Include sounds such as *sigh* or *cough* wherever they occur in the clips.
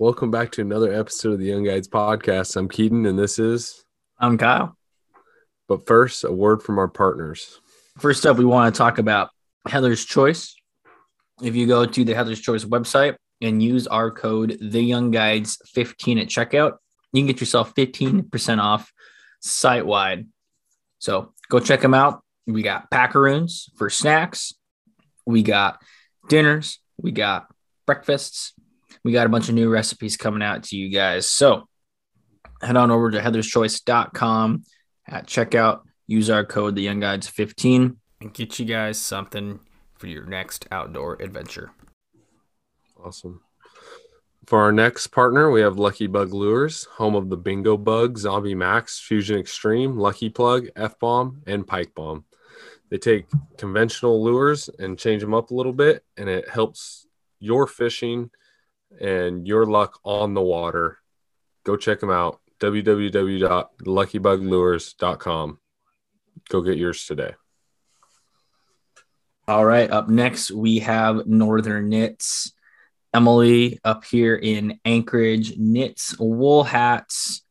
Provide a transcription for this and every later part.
Welcome back to another episode of the Young Guides podcast. I'm Keaton and this is. I'm Kyle. But first, a word from our partners. First up, we want to talk about Heather's Choice. If you go to the Heather's Choice website and use our code The Young Guides 15 at checkout, you can get yourself 15% off site wide. So go check them out. We got packaroons for snacks. We got dinners. We got breakfasts. We got a bunch of new recipes coming out to you guys. So head on over to heatherschoice.com at checkout. Use our code the Young Guides 15 and get you guys something for your next outdoor adventure. Awesome. For our next partner, we have Lucky Bug Lures, home of the Bingo Bug, Zombie Max, Fusion Extreme, Lucky Plug, F Bomb, and Pike Bomb. They take conventional lures and change them up a little bit, and it helps your fishing and your luck on the water. Go check them out www.luckybuglures.com. Go get yours today. All right. Up next, we have Northern Knits. Emily up here in Anchorage knits wool hats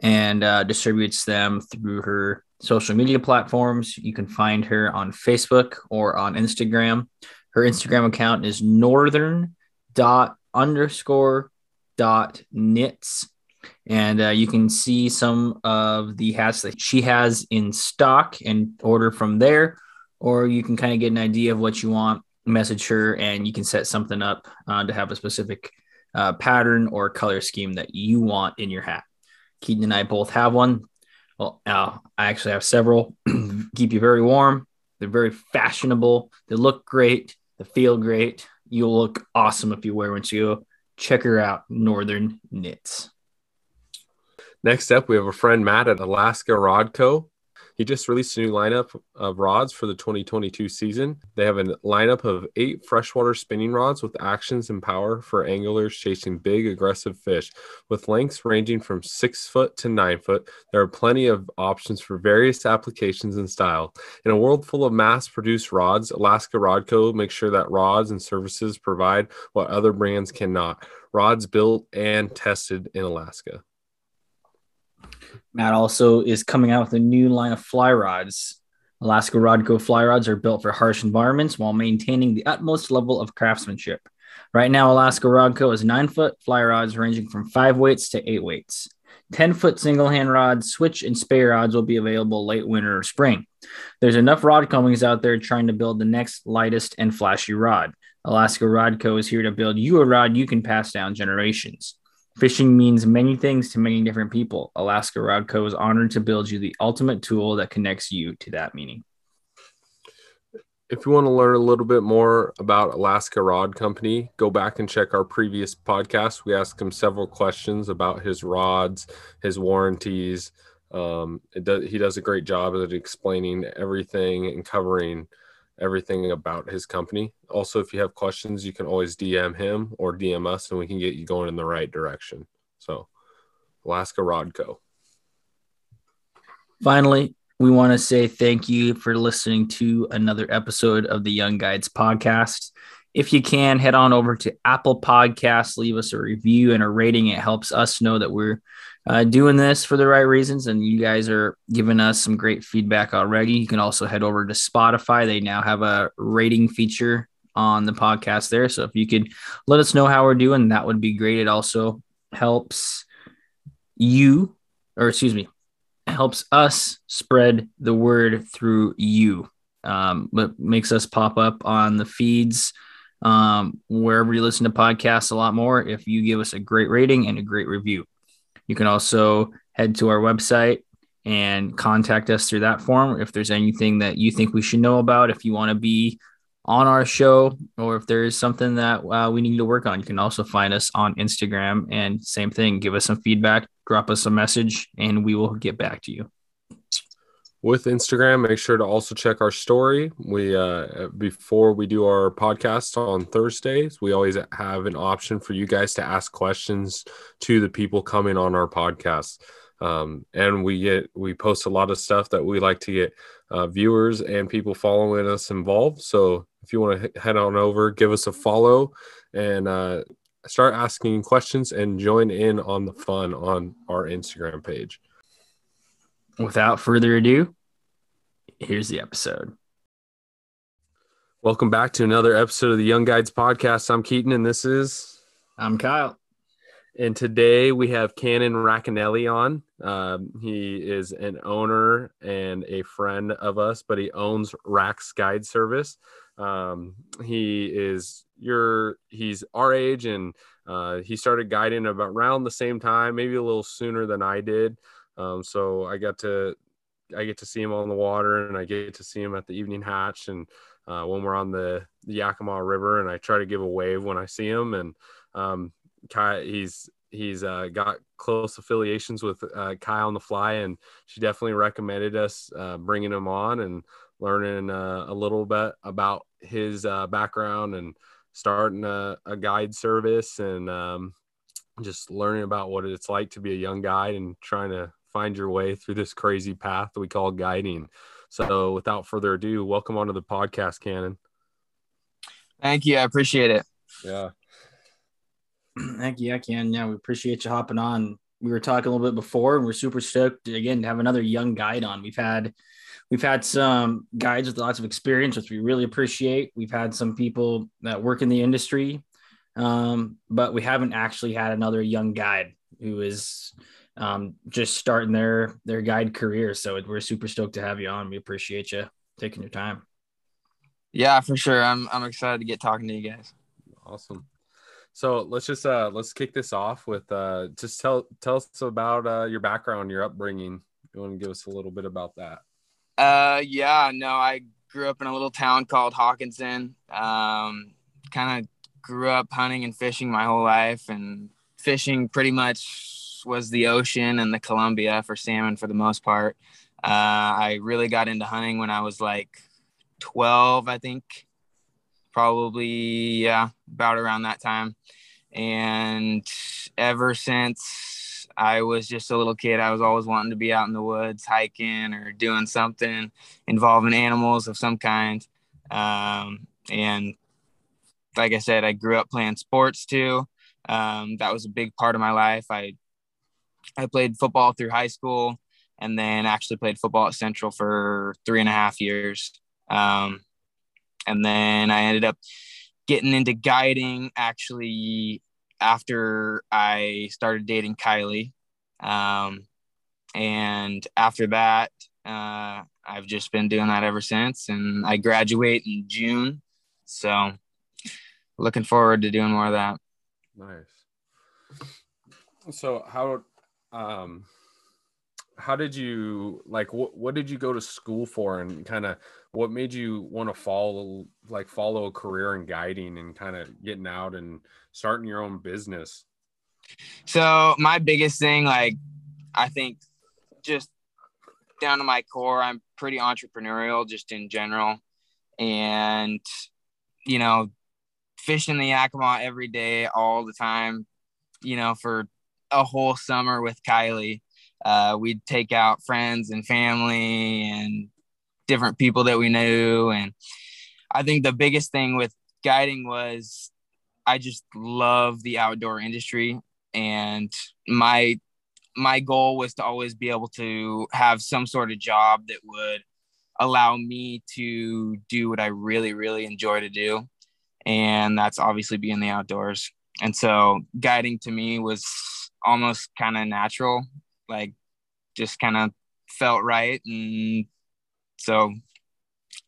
and uh, distributes them through her social media platforms. You can find her on Facebook or on Instagram. Her Instagram account is northern dot underscore dot knits and uh, you can see some of the hats that she has in stock and order from there or you can kind of get an idea of what you want message her and you can set something up uh, to have a specific uh, pattern or color scheme that you want in your hat. Keaton and i both have one. Well uh, i actually have several. *clears throat* Keep you very warm. They're very fashionable. They look great. They feel great you'll look awesome if you wear one so check her out northern knits Next up, we have a friend Matt at Alaska Rod Co. He just released a new lineup of rods for the 2022 season. They have a lineup of eight freshwater spinning rods with actions and power for anglers chasing big, aggressive fish. With lengths ranging from six foot to nine foot, there are plenty of options for various applications and style. In a world full of mass produced rods, Alaska Rod Co. makes sure that rods and services provide what other brands cannot rods built and tested in Alaska. Matt also is coming out with a new line of fly rods. Alaska Rod Co fly rods are built for harsh environments while maintaining the utmost level of craftsmanship. Right now, Alaska Rod Co has nine foot fly rods ranging from five weights to eight weights. 10 foot single hand rods, switch, and spey rods will be available late winter or spring. There's enough rod companies out there trying to build the next lightest and flashy rod. Alaska Rod Co is here to build you a rod you can pass down generations. Fishing means many things to many different people. Alaska Rod Co. is honored to build you the ultimate tool that connects you to that meaning. If you want to learn a little bit more about Alaska Rod Company, go back and check our previous podcast. We asked him several questions about his rods, his warranties. Um, does, he does a great job at explaining everything and covering everything about his company. Also, if you have questions, you can always DM him or DM us and we can get you going in the right direction. So, Alaska Rodco. Finally, we want to say thank you for listening to another episode of the Young Guides podcast. If you can, head on over to Apple Podcasts, leave us a review and a rating. It helps us know that we're uh, doing this for the right reasons, and you guys are giving us some great feedback already. You can also head over to Spotify. They now have a rating feature on the podcast there. So if you could let us know how we're doing, that would be great. It also helps you, or excuse me, helps us spread the word through you. Um, but makes us pop up on the feeds um, wherever you listen to podcasts a lot more if you give us a great rating and a great review. You can also head to our website and contact us through that form if there's anything that you think we should know about. If you want to be on our show, or if there is something that uh, we need to work on, you can also find us on Instagram. And same thing, give us some feedback, drop us a message, and we will get back to you with Instagram, make sure to also check our story. We uh, before we do our podcast on Thursdays, we always have an option for you guys to ask questions to the people coming on our podcast. Um, and we get we post a lot of stuff that we like to get uh, viewers and people following us involved. So if you want to head on over, give us a follow and uh, start asking questions and join in on the fun on our Instagram page. Without further ado, here's the episode. Welcome back to another episode of the Young Guides podcast. I'm Keaton, and this is I'm Kyle. And today we have Canon Racanelli on. Um, he is an owner and a friend of us, but he owns Rax Guide Service. Um, he is your he's our age and uh, he started guiding about around the same time, maybe a little sooner than I did. Um, so I got to I get to see him on the water and I get to see him at the evening hatch and uh, when we're on the, Yakima River and I try to give a wave when I see him and um, Kai, he's he's uh, got close affiliations with uh, Kyle on the fly, and she definitely recommended us uh, bringing him on and learning uh, a little bit about his uh, background and starting a, a guide service and um, just learning about what it's like to be a young guide and trying to find your way through this crazy path that we call guiding. So, without further ado, welcome onto the podcast, Canon. Thank you. I appreciate it. Yeah. *clears throat* Thank you. yeah, Ken. Yeah, we appreciate you hopping on. We were talking a little bit before, and we're super stoked again to have another young guide on. We've had we've had some guides with lots of experience, which we really appreciate. We've had some people that work in the industry, um, but we haven't actually had another young guide who is um, just starting their their guide career. So we're super stoked to have you on. We appreciate you taking your time. Yeah, for sure. I'm I'm excited to get talking to you guys. Awesome. So let's just uh let's kick this off with uh just tell tell us about uh your background, your upbringing. You want to give us a little bit about that? Uh yeah, no, I grew up in a little town called Hockinson. Um kind of grew up hunting and fishing my whole life and fishing pretty much was the ocean and the Columbia for salmon for the most part. Uh I really got into hunting when I was like 12, I think. Probably yeah about around that time. And ever since i was just a little kid i was always wanting to be out in the woods hiking or doing something involving animals of some kind. Um, and like i said i grew up playing sports too um, that was a big part of my life i i played football through high school and then actually played football at central for three and a half years um, and then I ended up getting into guiding actually after I started dating Kylie. Um, and after that, uh, I've just been doing that ever since. And I graduate in June. So looking forward to doing more of that. Nice. So how um how did you like what what did you go to school for and kind of what made you want to follow like follow a career in guiding and kind of getting out and starting your own business so my biggest thing like i think just down to my core i'm pretty entrepreneurial just in general and you know fishing the yakima every day all the time you know for a whole summer with kylie uh, we'd take out friends and family and different people that we knew. And I think the biggest thing with guiding was I just love the outdoor industry. And my my goal was to always be able to have some sort of job that would allow me to do what I really, really enjoy to do. And that's obviously being the outdoors. And so guiding to me was almost kind of natural like just kind of felt right and so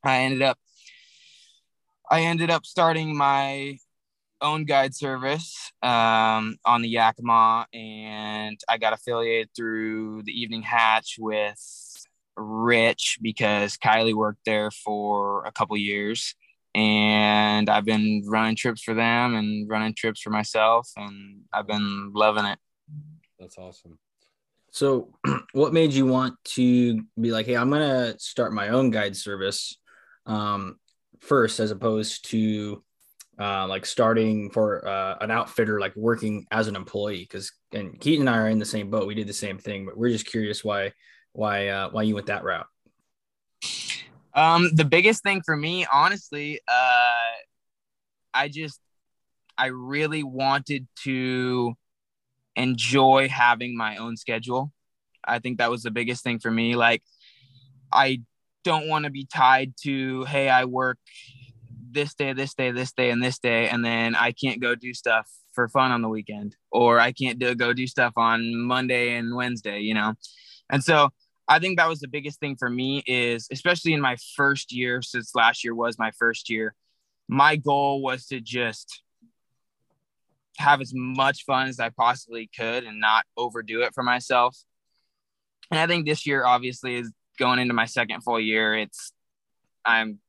i ended up i ended up starting my own guide service um, on the yakima and i got affiliated through the evening hatch with rich because kylie worked there for a couple years and i've been running trips for them and running trips for myself and i've been loving it that's awesome so, *clears throat* what made you want to be like, hey, I'm gonna start my own guide service um, first, as opposed to uh, like starting for uh, an outfitter, like working as an employee? Because and Keaton and I are in the same boat. We did the same thing, but we're just curious why why uh, why you went that route. Um, the biggest thing for me, honestly, uh, I just I really wanted to enjoy having my own schedule. I think that was the biggest thing for me. Like, I don't want to be tied to, hey, I work this day, this day, this day, and this day, and then I can't go do stuff for fun on the weekend, or I can't do, go do stuff on Monday and Wednesday, you know? And so I think that was the biggest thing for me is especially in my first year, since last year was my first year, my goal was to just have as much fun as I possibly could and not overdo it for myself. And I think this year obviously is going into my second full year. It's I'm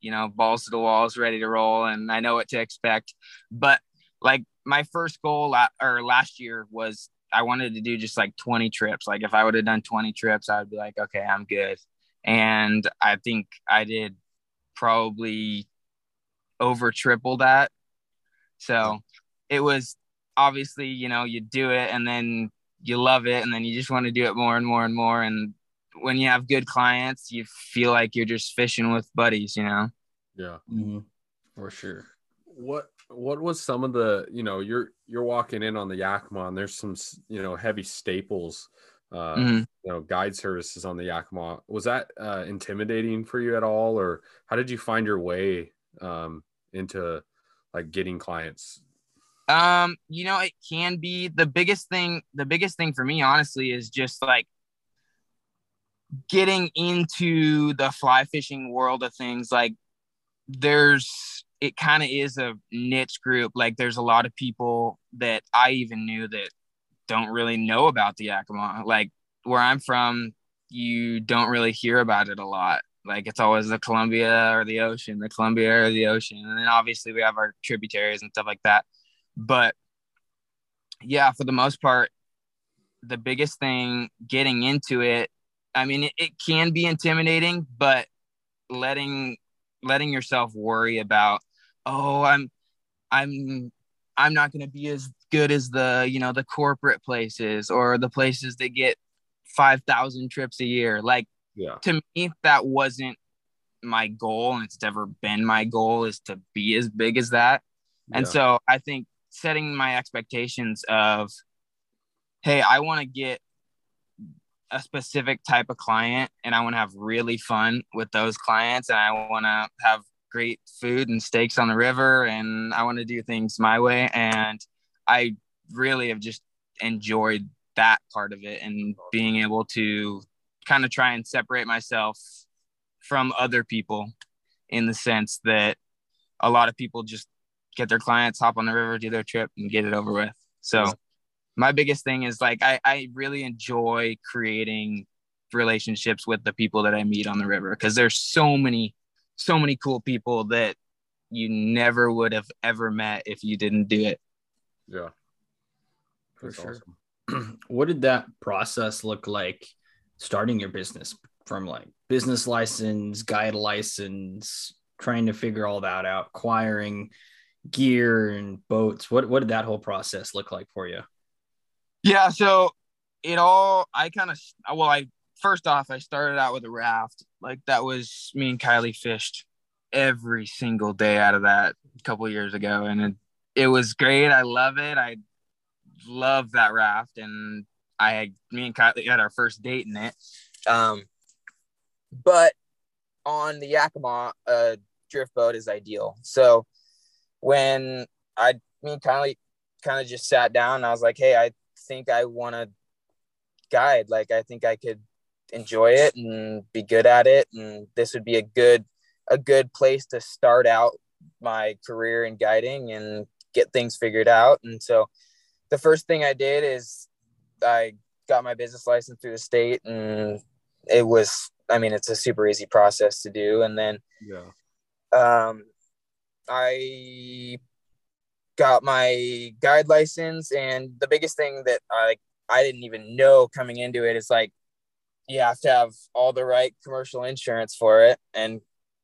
you know, balls to the walls, ready to roll, and I know what to expect. But like my first goal or last year was I wanted to do just like 20 trips. Like if I would have done 20 trips, I'd be like, okay, I'm good. And I think I did probably over triple that. So it was obviously, you know, you do it and then you love it and then you just want to do it more and more and more. And when you have good clients, you feel like you're just fishing with buddies, you know? Yeah. Mm-hmm. For sure. What what was some of the you know you're you're walking in on the Yakima and there's some you know heavy staples uh mm-hmm. you know guide services on the Yakima. Was that uh intimidating for you at all or how did you find your way um into like getting clients? Um you know it can be the biggest thing the biggest thing for me honestly is just like getting into the fly fishing world of things. Like there's it kind of is a niche group. Like there's a lot of people that i even knew that don't really know about the yakima. Like where i'm from you don't really hear about it a lot. Like it's always the columbia or the ocean the columbia or the ocean. And then obviously we have our tributaries and stuff like that. But yeah for the most part the biggest thing getting into it I mean, it, it can be intimidating, but letting letting yourself worry about, oh, I'm I'm I'm not going to be as good as the you know the corporate places or the places that get five thousand trips a year. Like yeah. to me, that wasn't my goal, and it's never been my goal is to be as big as that. Yeah. And so I think setting my expectations of, hey, I want to get a specific type of client and I want to have really fun with those clients and I want to have great food and steaks on the river and I want to do things my way and I really have just enjoyed that part of it and being able to kind of try and separate myself from other people in the sense that a lot of people just get their clients hop on the river do their trip and get it over with. So my biggest thing is like I, I really enjoy creating relationships with the people that I meet on the river because there's so many so many cool people that you never would have ever met if you didn't do it. Yeah. For sure. Awesome. *clears throat* what did that process look like starting your business from like business license, guide license, trying to figure all that out, acquiring gear and boats? What what did that whole process look like for you? Yeah, so it all I kind of well, I first off I started out with a raft. Like that was me and Kylie fished every single day out of that a couple years ago, and it, it was great. I love it. I love that raft, and I had me and Kylie had our first date in it. Um, but on the Yakima, a drift boat is ideal. So when I me and Kylie kind of just sat down, I was like, "Hey, I think I want to guide. Like I think I could enjoy it and be good at it, and this would be a good a good place to start out my career in guiding and get things figured out. And so, the first thing I did is I got my business license through the state, and it was I mean it's a super easy process to do. And then yeah, um, I got my guide license and the biggest thing that I I didn't even know coming into it is like you have to have all the right commercial insurance for it and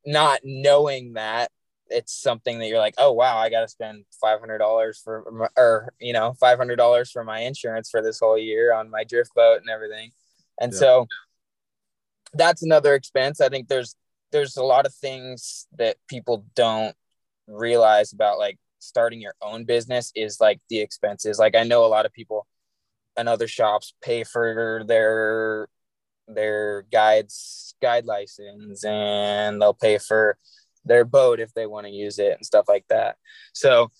not knowing that it's something that you're like oh wow I got to spend $500 for or you know $500 for my insurance for this whole year on my drift boat and everything and yeah. so that's another expense I think there's there's a lot of things that people don't realize about like starting your own business is like the expenses. Like I know a lot of people and other shops pay for their their guides guide license and they'll pay for their boat if they want to use it and stuff like that. So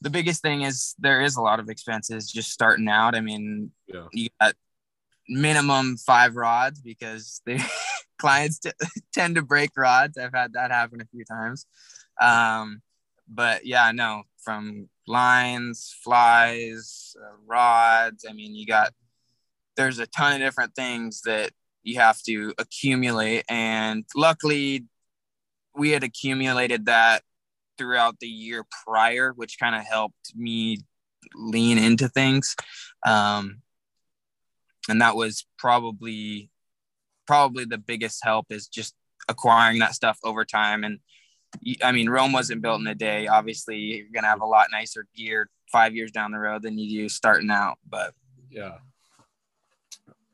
the biggest thing is there is a lot of expenses just starting out. I mean, yeah. you got minimum five rods because the *laughs* clients t- *laughs* tend to break rods. I've had that happen a few times. Um, but yeah, no, from lines, flies, uh, rods. I mean, you got there's a ton of different things that you have to accumulate, and luckily, we had accumulated that throughout the year prior, which kind of helped me lean into things. Um, and that was probably probably the biggest help is just acquiring that stuff over time and I mean, Rome wasn't built in a day. Obviously, you're gonna have a lot nicer gear five years down the road than you do starting out. But yeah,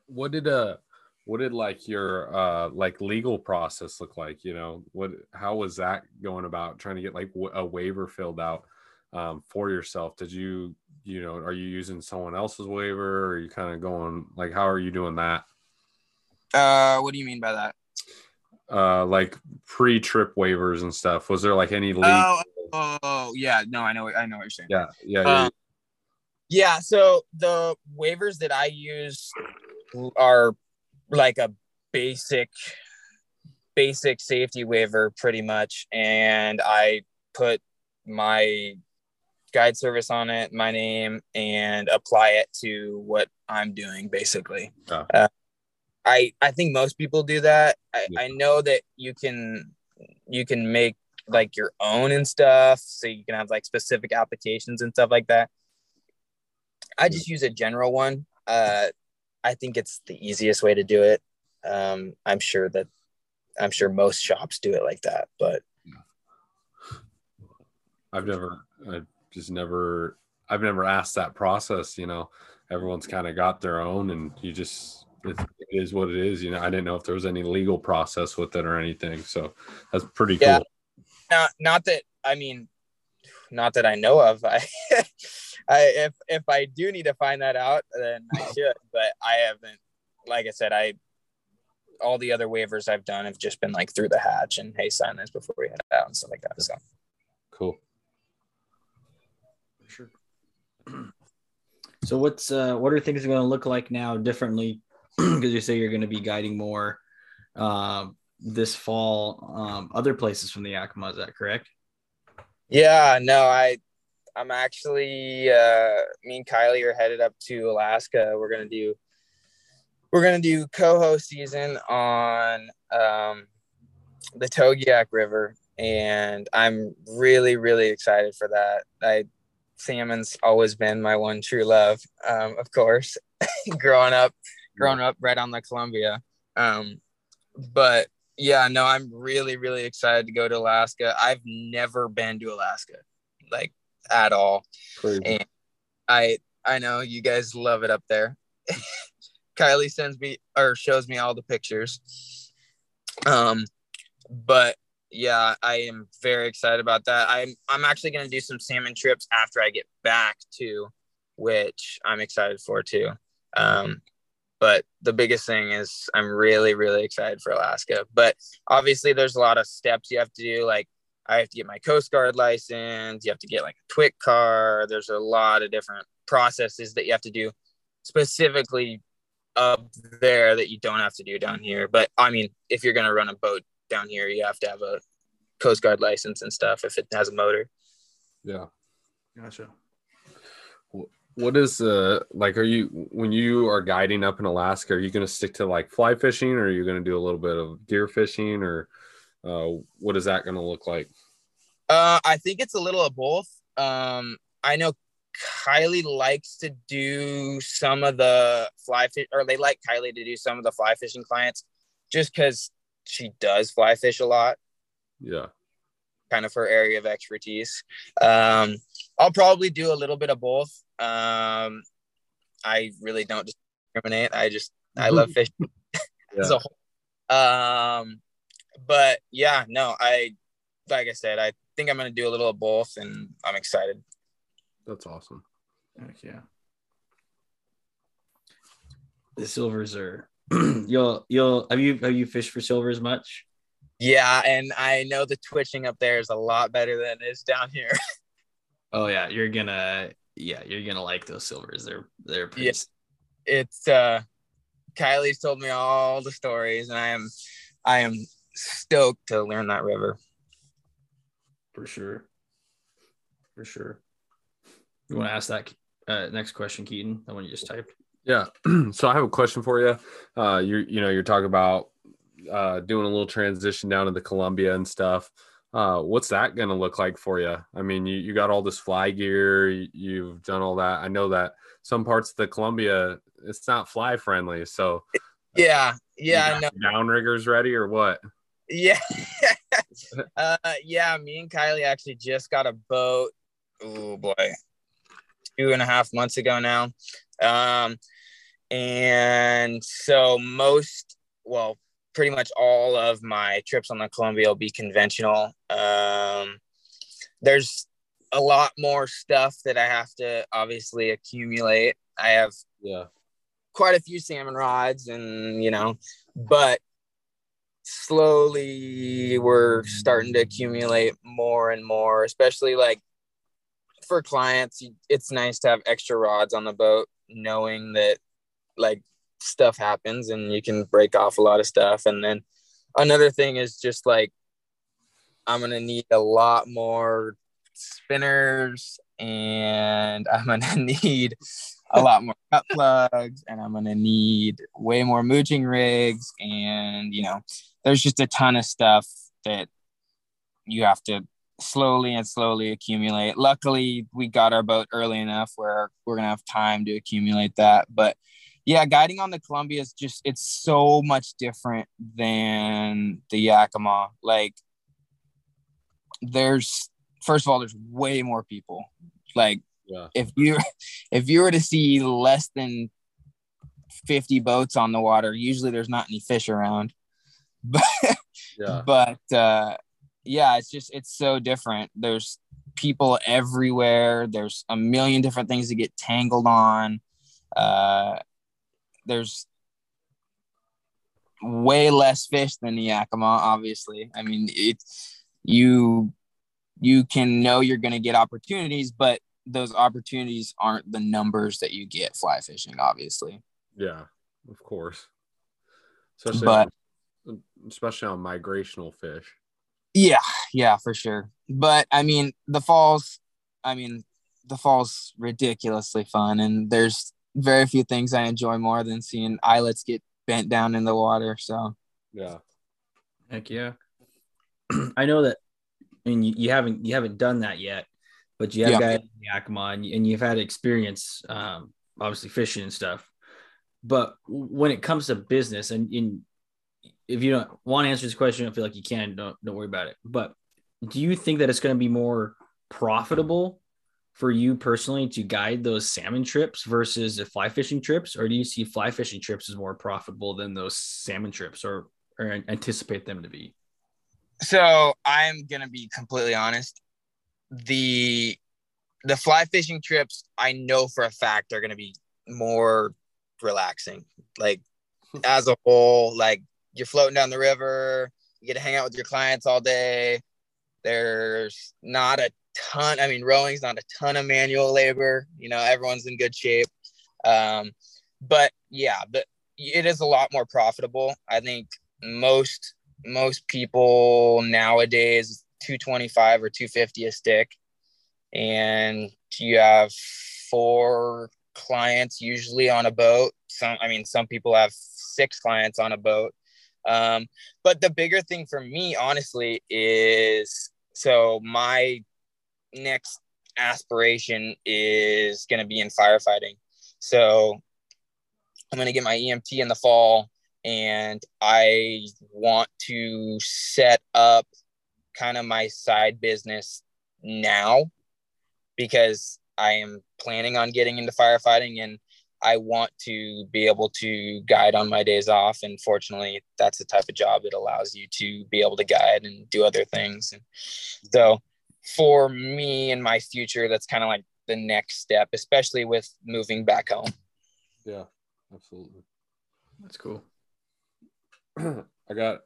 what did uh, what did like your uh like legal process look like? You know, what how was that going about trying to get like a waiver filled out um, for yourself? Did you you know are you using someone else's waiver? Or are you kind of going like how are you doing that? Uh, what do you mean by that? uh like pre-trip waivers and stuff was there like any leak oh, oh, oh, yeah no i know i know what you're saying yeah yeah, yeah. Um, yeah so the waivers that i use are like a basic basic safety waiver pretty much and i put my guide service on it my name and apply it to what i'm doing basically oh. uh, I I think most people do that. I, yeah. I know that you can you can make like your own and stuff, so you can have like specific applications and stuff like that. I just use a general one. Uh, I think it's the easiest way to do it. Um, I'm sure that I'm sure most shops do it like that, but I've never, I just never, I've never asked that process. You know, everyone's kind of got their own, and you just it is what it is. You know, I didn't know if there was any legal process with it or anything. So that's pretty yeah. cool. Not, not that I mean, not that I know of. *laughs* I, I if if I do need to find that out, then I *laughs* should. But I haven't. Like I said, I all the other waivers I've done have just been like through the hatch and hey, sign this before we head out and stuff like that. So cool. Sure. *clears throat* So what's uh what are things going to look like now differently *clears throat* because you say you're going to be guiding more uh, this fall, um, other places from the Yakima. Is that correct? Yeah, no, I, I'm actually, uh, me and Kylie are headed up to Alaska. We're gonna do, we're gonna do coho season on um, the Togiak River, and I'm really, really excited for that. I salmon's always been my one true love, um, of course, *laughs* growing up growing up right on the Columbia. Um, but yeah, no, I'm really, really excited to go to Alaska. I've never been to Alaska, like at all. Crazy. And I I know you guys love it up there. *laughs* Kylie sends me or shows me all the pictures. Um, but yeah, I am very excited about that. I'm I'm actually gonna do some salmon trips after I get back too, which I'm excited for too. Um, but the biggest thing is I'm really, really excited for Alaska. But obviously, there's a lot of steps you have to do. Like, I have to get my Coast Guard license. You have to get like a TWIC car. There's a lot of different processes that you have to do specifically up there that you don't have to do down here. But I mean, if you're going to run a boat down here, you have to have a Coast Guard license and stuff if it has a motor. Yeah. Gotcha what is uh like are you when you are guiding up in alaska are you going to stick to like fly fishing or are you going to do a little bit of gear fishing or uh what is that going to look like uh i think it's a little of both um i know kylie likes to do some of the fly fish or they like kylie to do some of the fly fishing clients just because she does fly fish a lot yeah kind of her area of expertise. Um, I'll probably do a little bit of both. Um, I really don't discriminate. I just I love *laughs* fishing yeah. *laughs* a whole. Um, but yeah, no, I like I said, I think I'm going to do a little of both, and I'm excited. That's awesome. Heck yeah. The silvers are *clears throat* you'll you'll have you have you fished for silvers much? Yeah, and I know the twitching up there is a lot better than it is down here. *laughs* Oh yeah, you're gonna yeah, you're gonna like those silvers. They're they're pretty Yes. it's uh Kylie's told me all the stories and I am I am stoked to learn that river. for sure. For sure. You want to ask that uh, next question, Keaton? The one you just typed. Yeah. *clears throat* so I have a question for you. Uh, you're, you know, you're talking about uh, doing a little transition down to the Columbia and stuff. Uh, what's that going to look like for you? I mean, you, you got all this fly gear, you, you've done all that. I know that some parts of the Columbia, it's not fly friendly. So Yeah, you yeah, got no, downriggers ready or what? Yeah. *laughs* *laughs* uh yeah, me and Kylie actually just got a boat. Oh boy. Two and a half months ago now. Um and so most well pretty much all of my trips on the Columbia will be conventional. Um there's a lot more stuff that I have to obviously accumulate. I have Yeah. quite a few salmon rods and you know but slowly we're starting to accumulate more and more especially like for clients it's nice to have extra rods on the boat knowing that like stuff happens and you can break off a lot of stuff. And then another thing is just like i'm gonna need a lot more spinners and i'm gonna *laughs* need a lot more cut plugs and I'm gonna need way more mooching rigs and you know there's just a ton of stuff that you have to slowly and slowly accumulate. Luckily we got our boat early enough where we're gonna have time to accumulate that. But yeah, guiding on the Columbia is just it's so much different than the Yakima. Like there's first of all, there's way more people. Like Yeah. if you if you were to see less than 50 boats on the water usually there's not any fish around. *laughs* But Yeah. but uh yeah it's just it's so different. There's people everywhere. There's a million different things to get tangled on. Uh there's way less fish than the yakima obviously. I mean it's you you can know you're going to get opportunities but those opportunities aren't the numbers that you get fly fishing obviously Yeah. Of course. Especially But- on, especially on migrational fish. Yeah, yeah, for sure. But I mean, the falls, I mean, the falls ridiculously fun, and there's very few things I enjoy more than seeing islets get bent down in the water. So Yeah. Heck yeah. *clears throat* I know that I mean you, you haven't you haven't done that yet, but you have Yeah. guys in Yakima and, and you've had experience um obviously fishing and stuff. But when it comes to business and in if you don't want to answer this question, I feel like you can, don't don't worry about it. But do you think that it's going to be more profitable for you personally to guide those salmon trips versus the fly fishing trips, or do you see fly fishing trips as more profitable than those salmon trips, or or anticipate them to be? so I'm gonna be completely honest. The the fly fishing trips I know for a fact are gonna be more relaxing. Like as a whole, like you're floating down the river, you get to hang out with your clients all day. There's not a ton, I mean, rowing's not a ton of manual labor, you know, everyone's in good shape. Um, but yeah, but it is a lot more profitable. I think most most people nowadays 225 or 250 a stick. And you have four clients usually on a boat. Some i mean some people have six clients on a boat. Um, but the bigger thing for me honestly is so my next aspiration is going to be in firefighting. So i'm going to get my emt in the fall and I want to set up kind of my side business now because I am planning on getting into firefighting and I want to be able to guide on my days off. And fortunately, that's the type of job that allows you to be able to guide and do other things. And so for me and my future, that's kind of like the next step, especially with moving back home. Yeah, absolutely. That's cool. *clears throat* I got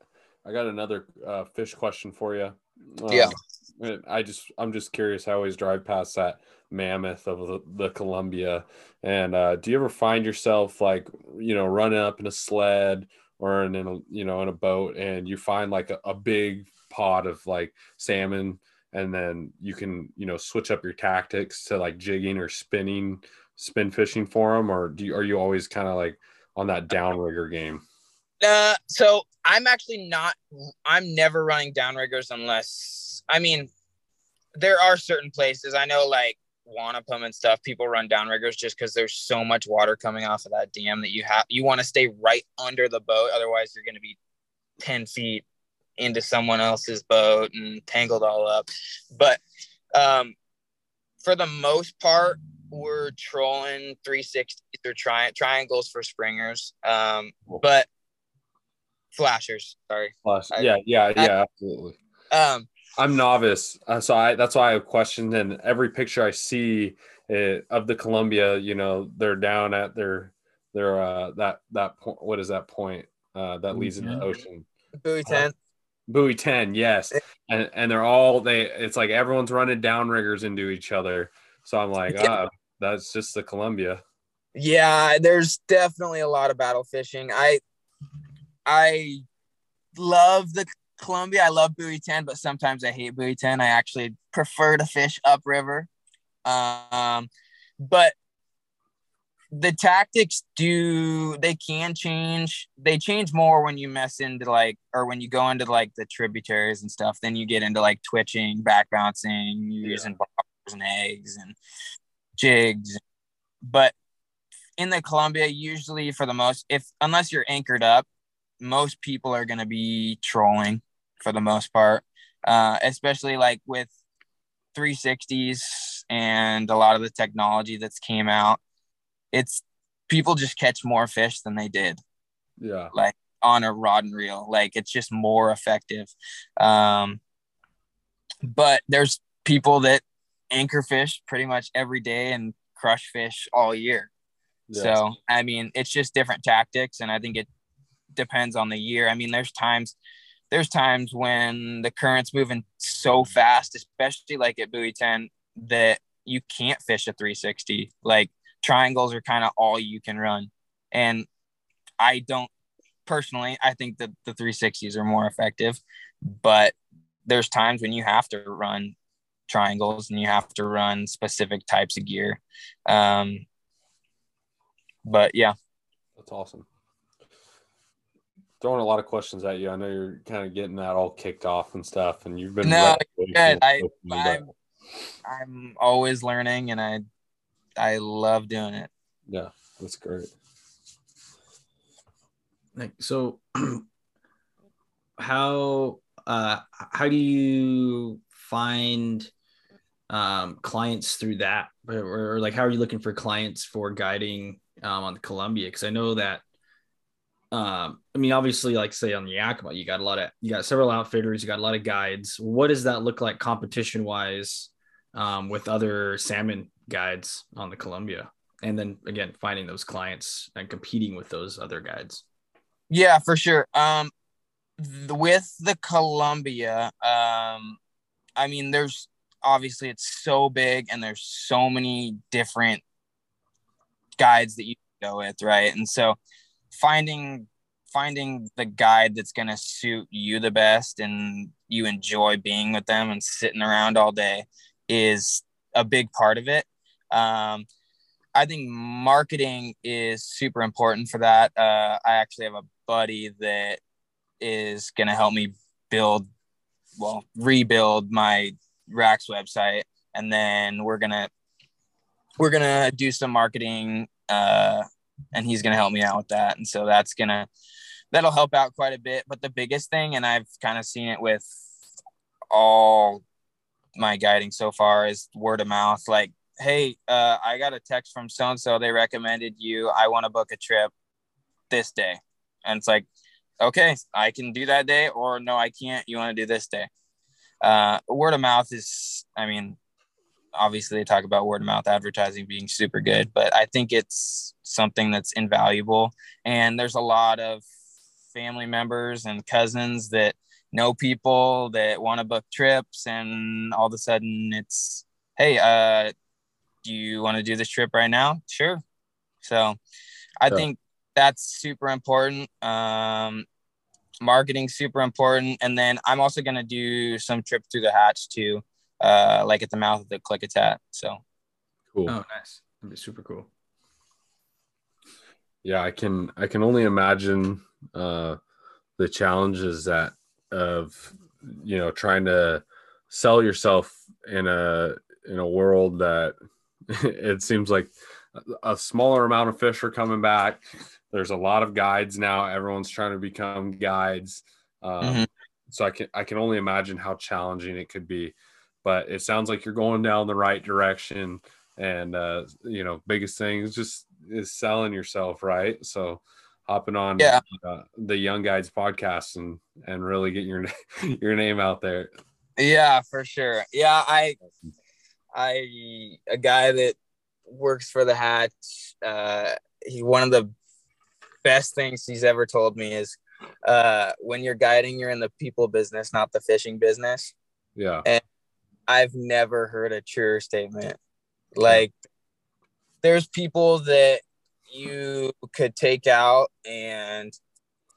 I got another uh, fish question for you. Um, Yeah. I just I'm just curious. I always drive past that mammoth of the, the Columbia, and uh, do you ever find yourself like you know running up in a sled or in, in a you know in a boat, and you find like a, a big pot of like salmon, and then you can you know switch up your tactics to like jigging or spinning, spin fishing for them, or do you, are you always kind of like on that downrigger game? Uh, so I'm actually not. I'm never running downriggers unless I mean, there are certain places I know, like Wanapum and stuff. People run downriggers just because there's so much water coming off of that dam that you have. You want to stay right under the boat, otherwise you're going to be ten feet into someone else's boat and tangled all up. But um, for the most part, we're trolling 360s or tri- triangles for springers. Um, but flashers. Sorry. Plus, I- yeah, yeah, yeah, absolutely. Um, I'm novice, uh, so I that's why I have questioned. And every picture I see uh, of the Columbia, you know, they're down at their their uh, that that point. What is that point uh, that leads into the ocean? buoy ten. Buoy ten, yes, and and they're all they. It's like everyone's running downriggers into each other. So I'm like, *laughs* Yeah. ah, that's just the Columbia. Yeah, there's definitely a lot of battle fishing. I I love the Columbia. I love buoy 10, but sometimes I hate buoy 10. I actually prefer to fish upriver. Um, but the tactics do they can change. They change more when you mess into like or when you go into like the tributaries and stuff. Then you get into like twitching, back bouncing, Yeah. using bobbers and eggs and jigs. But in the Columbia, usually for the most, if unless you're anchored up, most people are going to be trolling for the most part, uh, especially like with 360s and a lot of the technology that's came out. It's people just catch more fish than they did Yeah, Like on a rod and reel. Like it's just more effective. Um, but there's people that anchor fish pretty much every day and crush fish all year. yeah. So, I mean, it's just different tactics. And I think it depends on the year. I mean, there's times, there's times when the current's moving so fast, especially like at buoy 10, that you can't fish a 360. Like triangles are kind of all you can run. And I don't personally, I think that the 360s are more effective, but there's times when you have to run triangles and you have to run specific types of gear. Um, but yeah, That's awesome. Throwing a lot of questions at you. I know you're kind of getting that all kicked off and stuff, and you've been No, good. I, I'm, I'm always learning and I, I love doing it. yeah, that's great. Like so *clears throat* how uh how do you find um clients through that or, or like how are you looking for clients for guiding um on the Columbia because I know that um I mean obviously like say on the Yakima you got a lot of you got several outfitters you got a lot of guides what does that look like competition wise um with other salmon guides on the Columbia and then again finding those clients and competing with those other guides Yeah, for sure. Um, th- with the Columbia, um, I mean, there's obviously it's so big and there's so many different guides that you go with, right? And so finding finding the guide that's gonna suit you the best and you enjoy being with them and sitting around all day is a big part of it. Um, I think marketing is super important for that. Uh, I actually have a buddy that is going to help me build, well, rebuild my RAX website, and then we're gonna we're gonna do some marketing, uh, and he's gonna help me out with that, and so that's gonna that'll help out quite a bit. But the biggest thing, and I've kind of seen it with all my guiding so far, is word of mouth. Like hey, uh, I got a text from so and so. They recommended you. I want to book a trip this day. And it's like, okay, I can do that day, or no, I can't. You want to do this day. uh, word of mouth is, I mean, obviously they talk about word of mouth advertising being super good, but I think it's something that's invaluable. And there's a lot of family members and cousins that know people that want to book trips, and all of a sudden it's, hey, uh, do you want to do this trip right now? Sure. So I yeah. think that's super important. Um, marketing super important, and then I'm also gonna do some trip through the hatch too, uh, like at the mouth of the Klickitat. So cool. Oh, nice. That'd be super cool. Yeah, I can I can only imagine uh, the challenges that of you know trying to sell yourself in a in a world that *laughs* it seems like a smaller amount of fish are coming back. There's a lot of guides now. Everyone's trying to become guides. Um, mm-hmm. So I can I can only imagine how challenging it could be. But it sounds like you're going down the right direction. And uh, you know, biggest thing is just is selling yourself, right? So hopping on yeah. uh, the Young Guides podcast and and really getting your *laughs* your name out there. Yeah, for sure. Yeah, I I a guy that works for the hatch. Uh, he one of the best things he's ever told me is uh, when you're guiding, you're in the people business, not the fishing business. Yeah. And I've never heard a truer statement. Like, there's people that you could take out and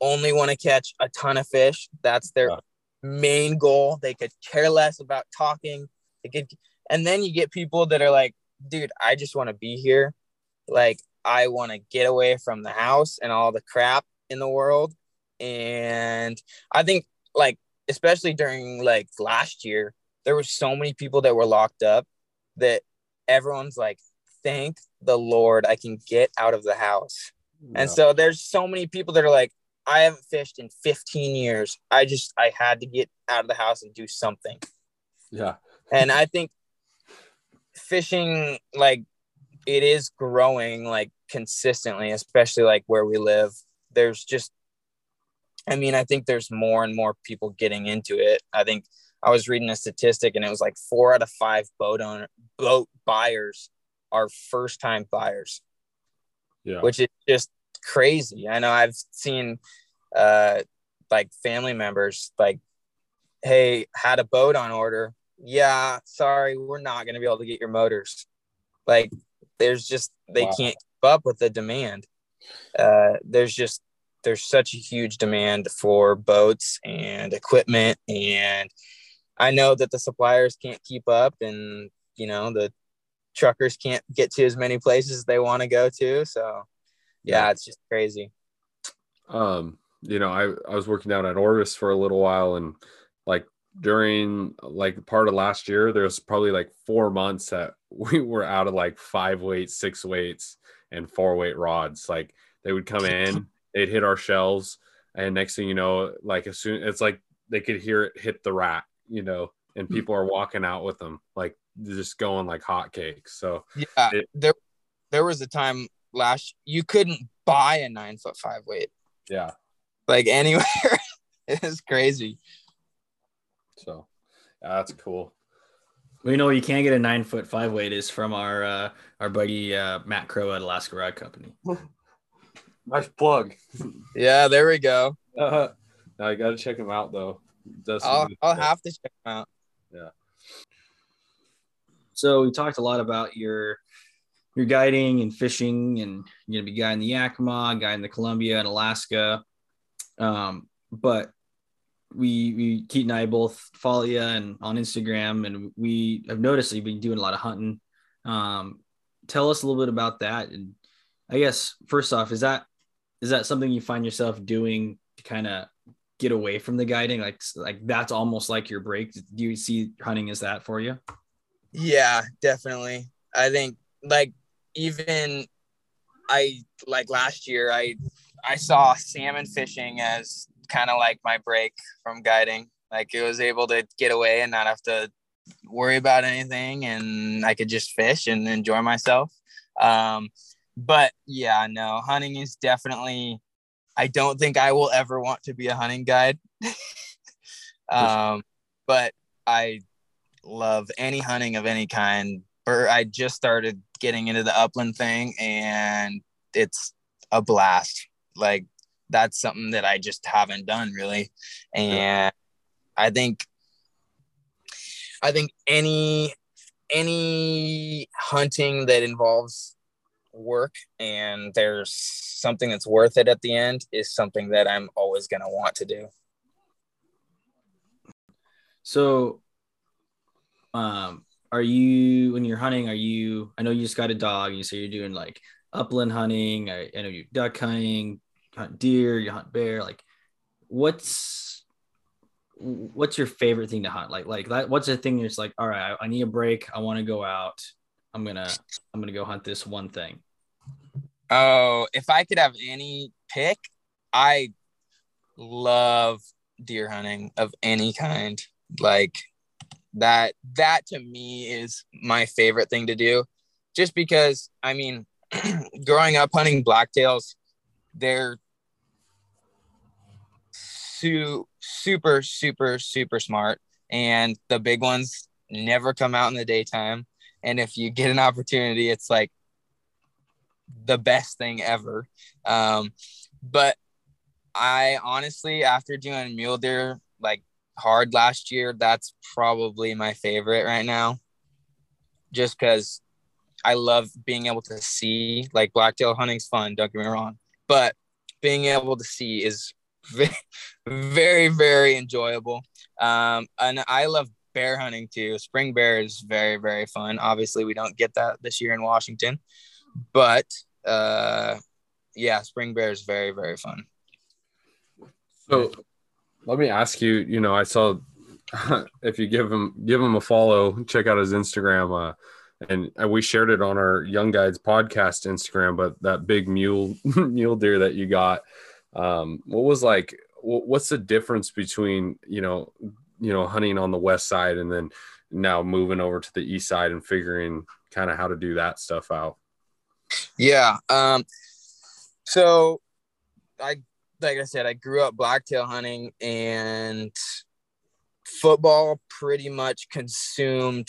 only want to catch a ton of fish. That's their yeah. main goal. They could care less about talking. They could, and then you get people that are like, dude, I just want to be here. Like, I want to get away from the house and all the crap in the world. And I think, like, especially during like last year, there were so many people that were locked up that everyone's like, thank the Lord I can get out of the house. Yeah. And so there's so many people that are like, I haven't fished in 15 years. I just, I had to get out of the house and do something. Yeah. and I think fishing like it is growing like consistently especially like where we live there's just i mean i think there's more and more people getting into it i think i was reading a statistic and it was like four out of five boat owner boat buyers are first time buyers yeah which is just crazy i know i've seen uh like family members like hey had a boat on order yeah, sorry, we're not going to be able to get your motors. Like, there's just, they wow. can't keep up with the demand. Uh, there's just, there's such a huge demand for boats and equipment. And I know that the suppliers can't keep up and, you know, the truckers can't get to as many places as they want to go to. So, yeah, it's just crazy. Um, you know, I, I was working down at Orvis for a little while and like during like part of last year, there's probably like four months that *laughs* we were out of like five weights, six weights, and four weight rods. Like they would come in, *laughs* they'd hit our shells, and next thing you know, like as soon it's like they could hear it hit the rack, you know, and hmm. people are walking out with them, like just going like hotcakes. So yeah, it, there there was a time last you couldn't buy a nine foot five weight. Yeah, like anywhere. *laughs* it's crazy. So yeah, that's cool. We know you can't get a nine foot five weight is from our uh, our buddy uh, Matt Crow at Alaska Rod Company. *laughs* nice plug. Yeah, there we go. Uh, *laughs* now you got to check him out though. I'll, I'll have to check him out. Yeah. So we talked a lot about your your guiding and fishing, and you're gonna be guiding the Yakima, guiding the Columbia and Alaska. Um, but we we Keaton and I both follow you and on Instagram, and we have noticed that you've been doing a lot of hunting. Um, tell us a little bit about that, and I guess first off, is that is that something you find yourself doing to kind of get away from the guiding? Like like that's almost like your break. Do you see hunting as that for you? Yeah, definitely. I think like even I like last year I I saw salmon fishing as kind of like my break from guiding. Like it was able to get away and not have to worry about anything, and I could just fish and enjoy myself. Um, but yeah, no, hunting is definitely. I don't think I will ever want to be a hunting guide. *laughs* um, but I love any hunting of any kind. Or I just started getting into the upland thing, and it's a blast. Like that's something that I just haven't done really, and. I think I think any any hunting that involves work and there's something that's worth it at the end is something that I'm always going to want to do. So, um, are you when you're hunting? Are you? I know you just got a dog. You say you're doing like upland hunting. I, I know you duck hunting, hunt deer, you hunt bear. Like, what's what's your favorite thing to hunt? Like, like that, what's the thing that's like, all right, I, I need a break. I want to go out. I'm gonna I'm gonna go hunt this one thing. Oh, if I could have any pick, I love deer hunting of any kind. Like that that to me is my favorite thing to do. Just because I mean *clears throat* growing up hunting blacktails, they're su- super super super smart and the big ones never come out in the daytime and if you get an opportunity it's like the best thing ever. Um, but i honestly after doing mule deer like hard last year that's probably my favorite right now. Just because i love being able to see like blacktail hunting's fun don't get me wrong. But being able to see is *laughs* very very enjoyable. Um, and i love bear hunting too. Spring bear is very, very fun. Obviously, we don't get that this year in Washington, but uh, yeah, spring bear is very, very fun. So let me ask you, you know, I saw *laughs* if you give him give him a follow, check out his Instagram. Uh, and we shared it on our Young Guides podcast Instagram. But that big mule *laughs* mule deer that you got, um, what was like? What's the difference between you know you know hunting on the west side and then now moving over to the east side and figuring kind of how to do that stuff out. Yeah um so i like i said i grew up blacktail hunting and football pretty much consumed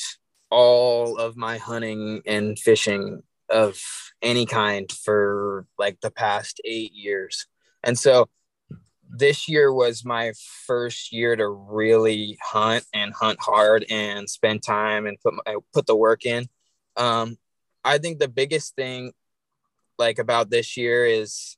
all of my hunting and fishing of any kind for like the past eight years. And so this year was my first year to really hunt and hunt hard and spend time and put my, put the work in. Um, I think the biggest thing like about this year is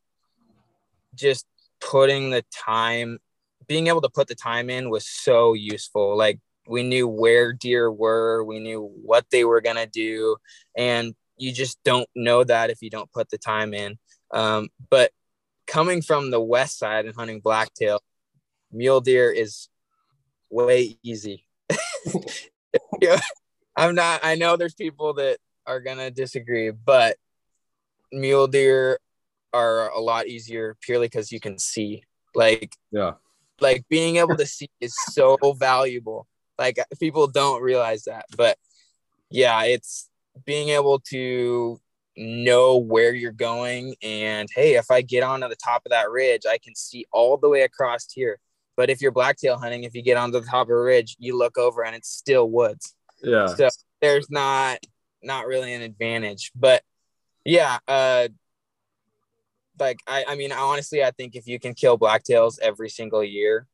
just putting the time being able to put the time in was so useful like we knew where deer were we knew what they were going to do and you just don't know that if you don't put the time in um, but coming from the west side and hunting blacktail, mule deer is way easy. *laughs* I'm not. I know there's people that are gonna disagree, but mule deer are a lot easier purely because you can see. Like, yeah, like being able to see is so valuable. Like people don't realize that, but yeah, it's being able to know where you're going and hey if i get onto the top of that ridge i can see all the way across here. But if you're blacktail hunting if you get onto the top of a ridge you look over and it's still woods. Yeah. So there's not not really an advantage. But yeah uh like i i mean honestly i think if you can kill blacktails every single year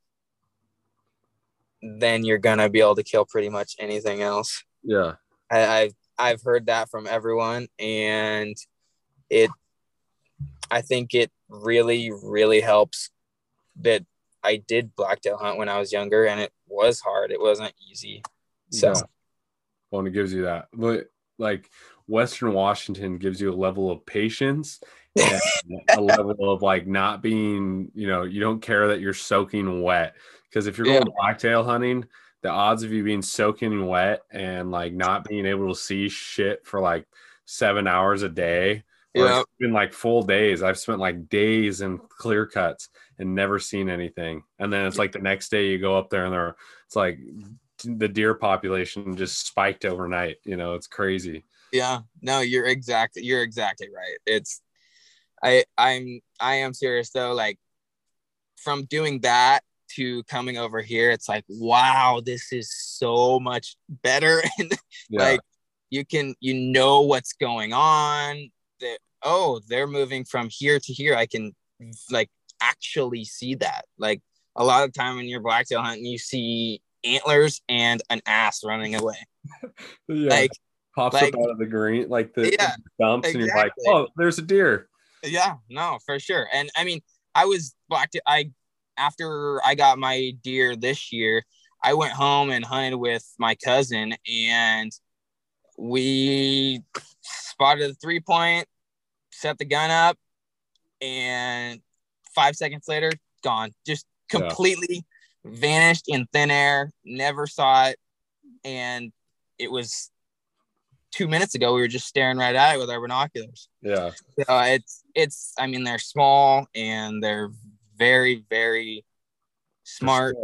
then you're gonna be able to kill pretty much anything else. Yeah. I, I've I've heard that from everyone, and it, I think it really, really helps that I did blacktail hunt when I was younger, and it was hard. It wasn't easy. So, yeah. well, it gives you that. Like Western Washington gives you a level of patience and a level of like not being, you know, you don't care that you're soaking wet. Because if you're going yeah. blacktail hunting, the odds of you being soaking wet and like not being able to see shit for like seven hours a day yeah. it's been like full days. I've spent like days in clear cuts and never seen anything. And then it's like the next day you go up there and there it's like the deer population just spiked overnight. You know it's crazy. Yeah. No you're exactly you're exactly right. It's i i'm i am serious though. Like from doing that to coming over here, it's like, wow, this is so much better. *laughs* and Yeah. like you can you know what's going on. That oh, they're moving from here to here. I can like actually see that. Like a lot of time when you're blacktail hunting, you see antlers and an ass running away. *laughs* yeah. Like pops like- up out of the green, like the Yeah, dumps, and you're like, oh, there's a deer. Yeah, no, for sure. And I mean, I was black. I after I got my deer this year, I went home and hunted with my cousin, and we spotted a three point, set the gun up, and five seconds later, gone. Just Yeah. completely vanished in thin air. Never saw it, and it was two minutes ago. We were just staring right at it with our binoculars. Yeah. So it's it's I mean they're small and they're very very smart.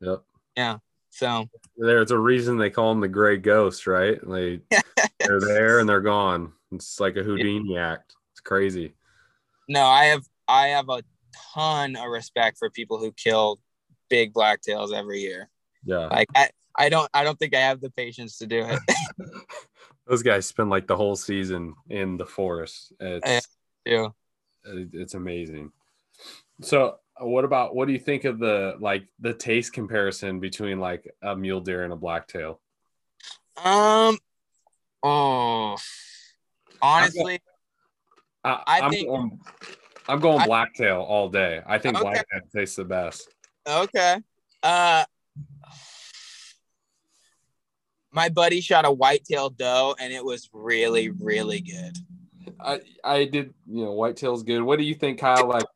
Yep. Yeah. So There's a reason they call them the gray ghost, right? They *laughs* they're there and they're gone. It's like a Houdini act. It's crazy. no, I have I have a ton of respect for people who kill big blacktails every year. Yeah. Like I I don't I don't think I have the patience to do it. *laughs* Those guys spend like the whole season in the forest. It's too. it's amazing. So, what about what do you think of the like the taste comparison between like a mule deer and a blacktail? Um oh honestly I, I I'm think- going, I'm going I- blacktail all day. I think Okay. blacktail tastes the best. Okay. Uh my buddy shot a whitetail doe and it was really, really good. I I did you know whitetail's good. What do you think, Kyle? Like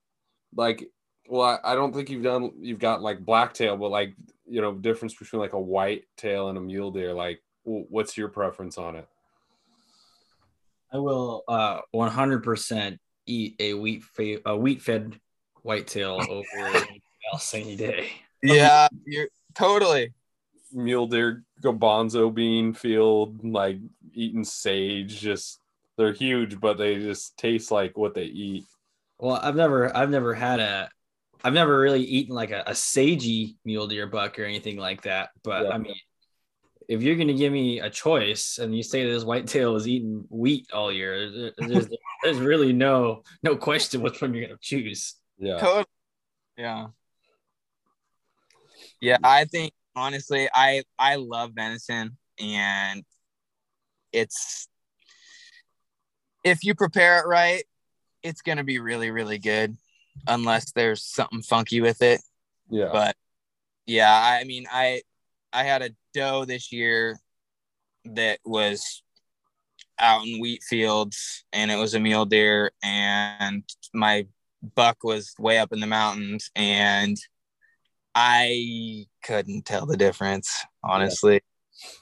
like well, I, I don't think you've done you've got like blacktail, but like you know difference between like a white tail and a mule deer. Like, wh- what's your preference on it? I will uh 100% eat a wheat fe- a wheat fed whitetail over anything else any day. Yeah, *laughs* you're totally. Mule deer, garbanzo bean field, like eating sage. Just they're huge, but they just taste like what they eat. Well, I've never I've never had a I've never really eaten like a, a sagey mule deer buck or anything like that. But Yeah. I mean, if you're gonna give me a choice and you say this whitetail is eating wheat all year, there's, there's really no no question which one you're gonna choose. Yeah, Totally. Yeah. Yeah, I think honestly, I I love venison and it's if you prepare it right, it's gonna be really, really good. Unless there's something funky with it. yeah, but yeah i mean i i had a doe this year that was out in wheat fields and it was a mule deer and my buck was way up in the mountains and i couldn't tell the difference honestly.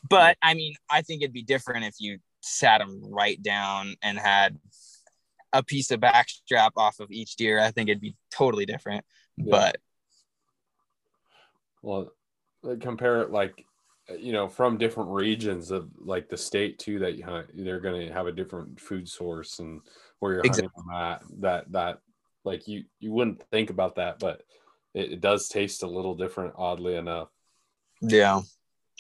But i mean i think it'd be different if you sat them right down and had a piece of backstrap off of each deer i think it'd be totally different Yeah. but Well, compare it like you know from different regions of like the state too that you hunt. They're going to have a different food source and where you're hunting them at. That that like you you wouldn't think about that, but it, it does taste a little different, oddly enough. Yeah,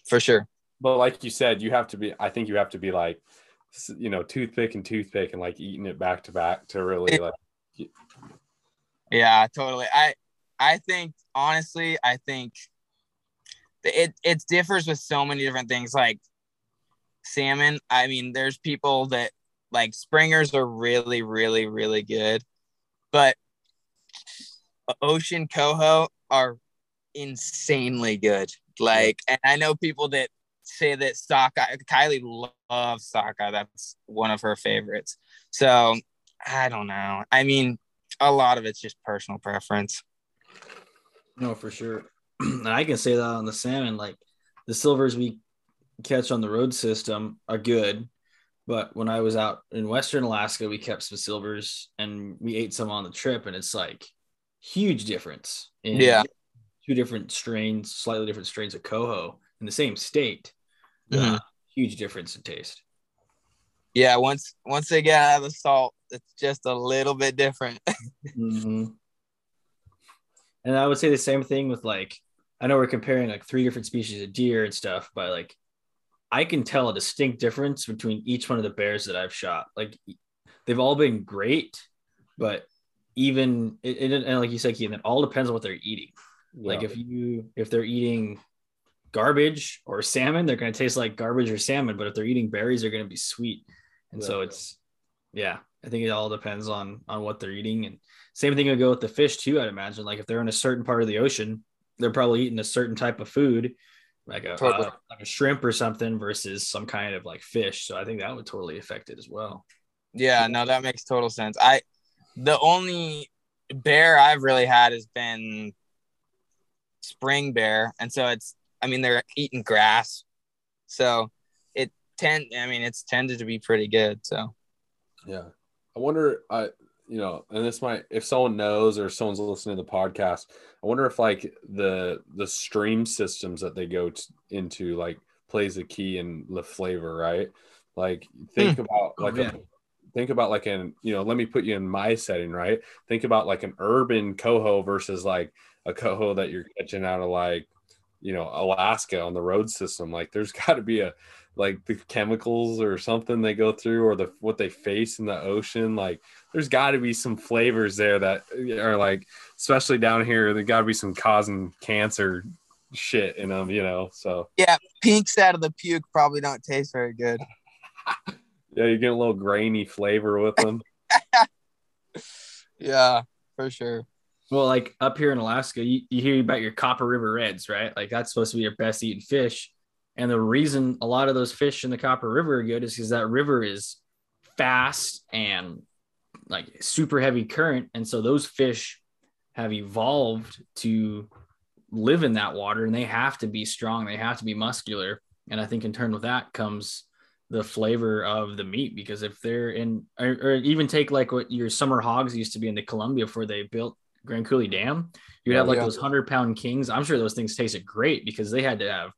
for sure. But like you said, you have to be. I think you have to be like you know toothpick and toothpick and like eating it back to back to really like Yeah, totally. I I think honestly, I think it it differs with so many different things. Like salmon. I mean, there's people that like springers are really, really, really good, but ocean coho are insanely good. Like, and I know people that say that sockeye. Kylie loves sockeye. That's one of her favorites. So I don't know. I mean, a lot of it's just personal preference. No, for sure. *clears throat* and I can say that on the salmon, like the silvers we catch on the road system are good. But when I was out in Western Alaska, we kept some silvers and we ate some on the trip, and it's like huge difference. In Yeah. Two different strains, slightly different strains of coho in the same state. Mhm. Uh, huge difference in taste. Yeah, once once they get out of the salt, it's just a little bit different. *laughs* Mhm. And I would say the same thing with like I know we're comparing like three different species of deer and stuff, but like I can tell a distinct difference between each one of the bears that I've shot. Like they've all been great, but even it, it and like you said, Keaton, it all depends on what they're eating. Yeah. Like if you if they're eating garbage or salmon, they're going to taste like garbage or salmon. But if they're eating berries, they're going to be sweet. And so it's yeah, I think it all depends on on what they're eating. And same thing would go with the fish too. I'd imagine like if they're in a certain part of the ocean, they're probably eating a certain type of food, like a Totally. uh, like a shrimp or something, versus some kind of like fish. So I think that would totally affect it as well. Yeah, no, that makes total sense. I the only bear I've really had has been spring bear, and so it's I mean they're eating grass, so it tend I mean it's tended to be pretty good. So Yeah. I wonder, I, you know, and this might, if someone knows or someone's listening to the podcast, I wonder if like the, the stream systems that they go t- into like plays a key in the flavor, right? Like think hmm. about Oh, like, yeah. a, think about like an, you know, let me put you in my setting, right? Think about like an urban coho versus like a coho that you're catching out of like, you know, Alaska on the road system. Like there's *laughs* got to be a, like the chemicals or something they go through or the what they face in the ocean like there's got to be some flavors there that eh, are like especially down here there got to be some causing cancer shit in them you know so Yeah, pinks out of the puke probably don't taste very good. *laughs* yeah you get a little grainy flavor with them *laughs* Yeah, for sure. Well, like up here in Alaska, you, you hear about your Copper River Reds, right? Like that's supposed to be your best eating fish. And the reason a lot of those fish in the Copper River are good is because that river is fast and like super heavy current. And so those fish have evolved to live in that water and they have to be strong, they have to be muscular. And I think in turn with that comes the flavor of the meat because if they're in or, or even take like what your summer hogs used to be in the Columbia before they built Grand Coulee Dam, you'd have like Yeah. those hundred pound kings. I'm sure those things tasted great because they had to have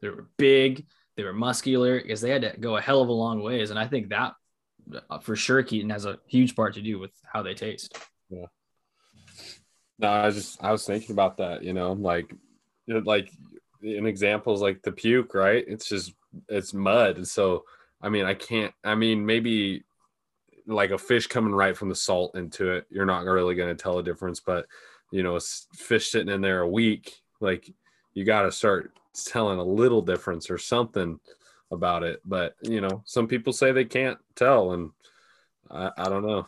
they were big, they were muscular because they had to go a hell of a long ways. And I think that uh, for sure Keaton has a huge part to do with how they taste. Yeah. no i was just i was thinking about that you know like like an example is like the puke right it's just it's mud and so i mean i can't i mean maybe like a fish coming right from the salt into it you're not really going to tell a difference but you know s- fish sitting in there a week like you got to start telling a little difference or something about it but you know some people say they can't tell and i, I don't know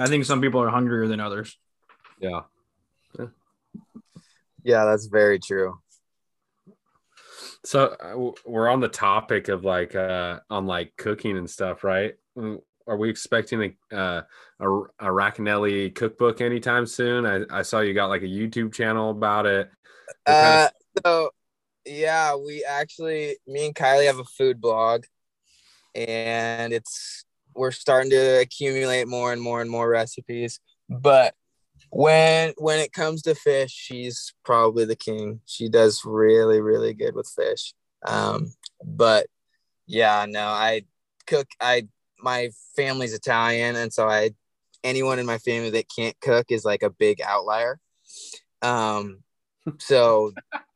I think some people are hungrier than others. yeah Yeah, that's very true. So uh, we're on the topic of like uh on like cooking and stuff, right? Mm, Are we expecting a uh, a, a Racanelli cookbook anytime soon? I, I saw you got like a YouTube channel about it. Uh, so yeah, we actually, me and Kylie have a food blog, and it's we're starting to accumulate more and more and more recipes. But when when it comes to fish, she's probably the king. She does really really good with fish. Um, but yeah, no, I cook. I my family's Italian, and so I anyone in my family that can't cook is like a big outlier. Um, *laughs* so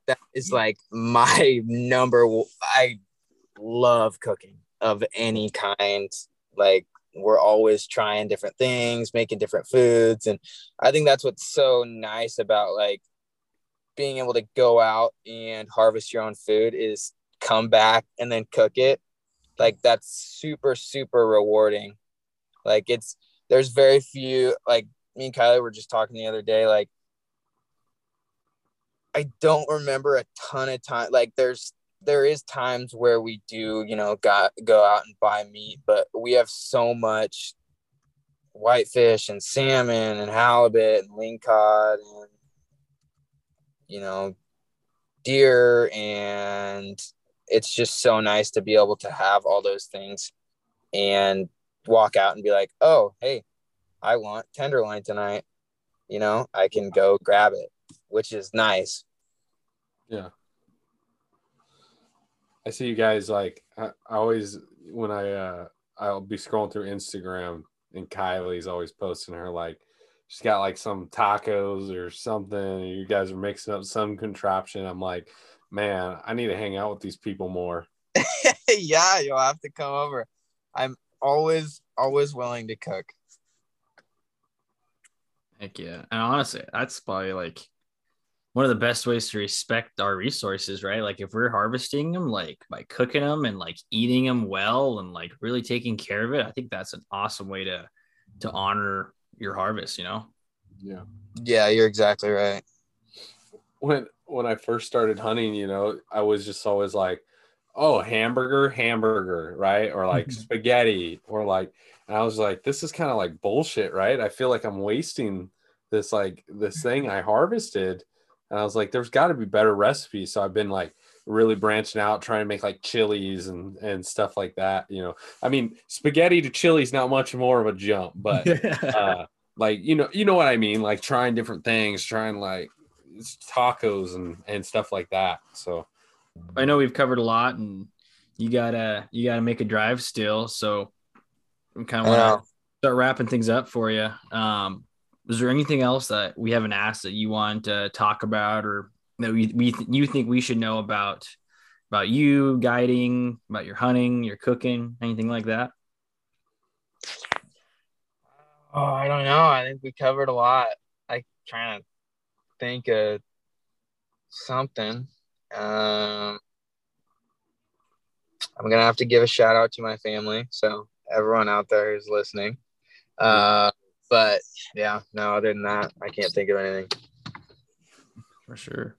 that is like my number. I love cooking of any kind. Like we're always trying different things, making different foods, and I think that's what's so nice about like being able to go out and harvest your own food is come back and then cook it. Like that's super super rewarding. Like it's there's very few like me and Kylie were just talking the other day like I don't remember a ton of time. Like there's there is times where we do, you know, got go out and buy meat, but we have so much whitefish and salmon and halibut and lingcod and you know deer and it's just so nice to be able to have all those things and walk out and be like, "Oh, hey, I want tenderloin tonight." You know, I can go grab it which is nice. Yeah. I see you guys like I, I always when I uh I'll be scrolling through Instagram and Kylie's always posting her like she's got like some tacos or something. You guys are mixing up some contraption. I'm like, man, I need to hang out with these people more. *laughs* yeah, you'll have to come over. I'm always always willing to cook. Heck yeah. And honestly, that's probably like one of the best ways to respect our resources, right? Like if we're harvesting them, like by cooking them and like eating them well and like really taking care of it, I think that's an awesome way to to honor your harvest, you know? Yeah. Yeah, you're exactly right. When when I first started hunting, you know, I was just always like, oh, hamburger, hamburger, right? Or like *laughs* spaghetti, or like, and I was like, this is kind of like bullshit, right? I feel like I'm wasting this like this thing I harvested. And I was like, there's got to be better recipes. So I've been like really branching out, trying to make like chilies and and stuff like that. You know, I mean, spaghetti to chilies not much more of a jump, but *laughs* uh, like you know, you know what I mean. Like trying different things, trying like tacos and and stuff like that. So I know we've covered a lot, and you gotta you gotta make a drive still. So I'm kind of want to start wrapping things up for you. Um, is there anything else that we haven't asked that you want to talk about, or that we, we you think we should know about about you guiding, about your hunting, your cooking, anything like that? Oh, I don't know. I think we covered a lot. I trying to think of something. Um, I'm gonna have to give a shout out to my family. So everyone out there who's listening. Uh, but yeah, no. Other than that, I can't think of anything. For sure.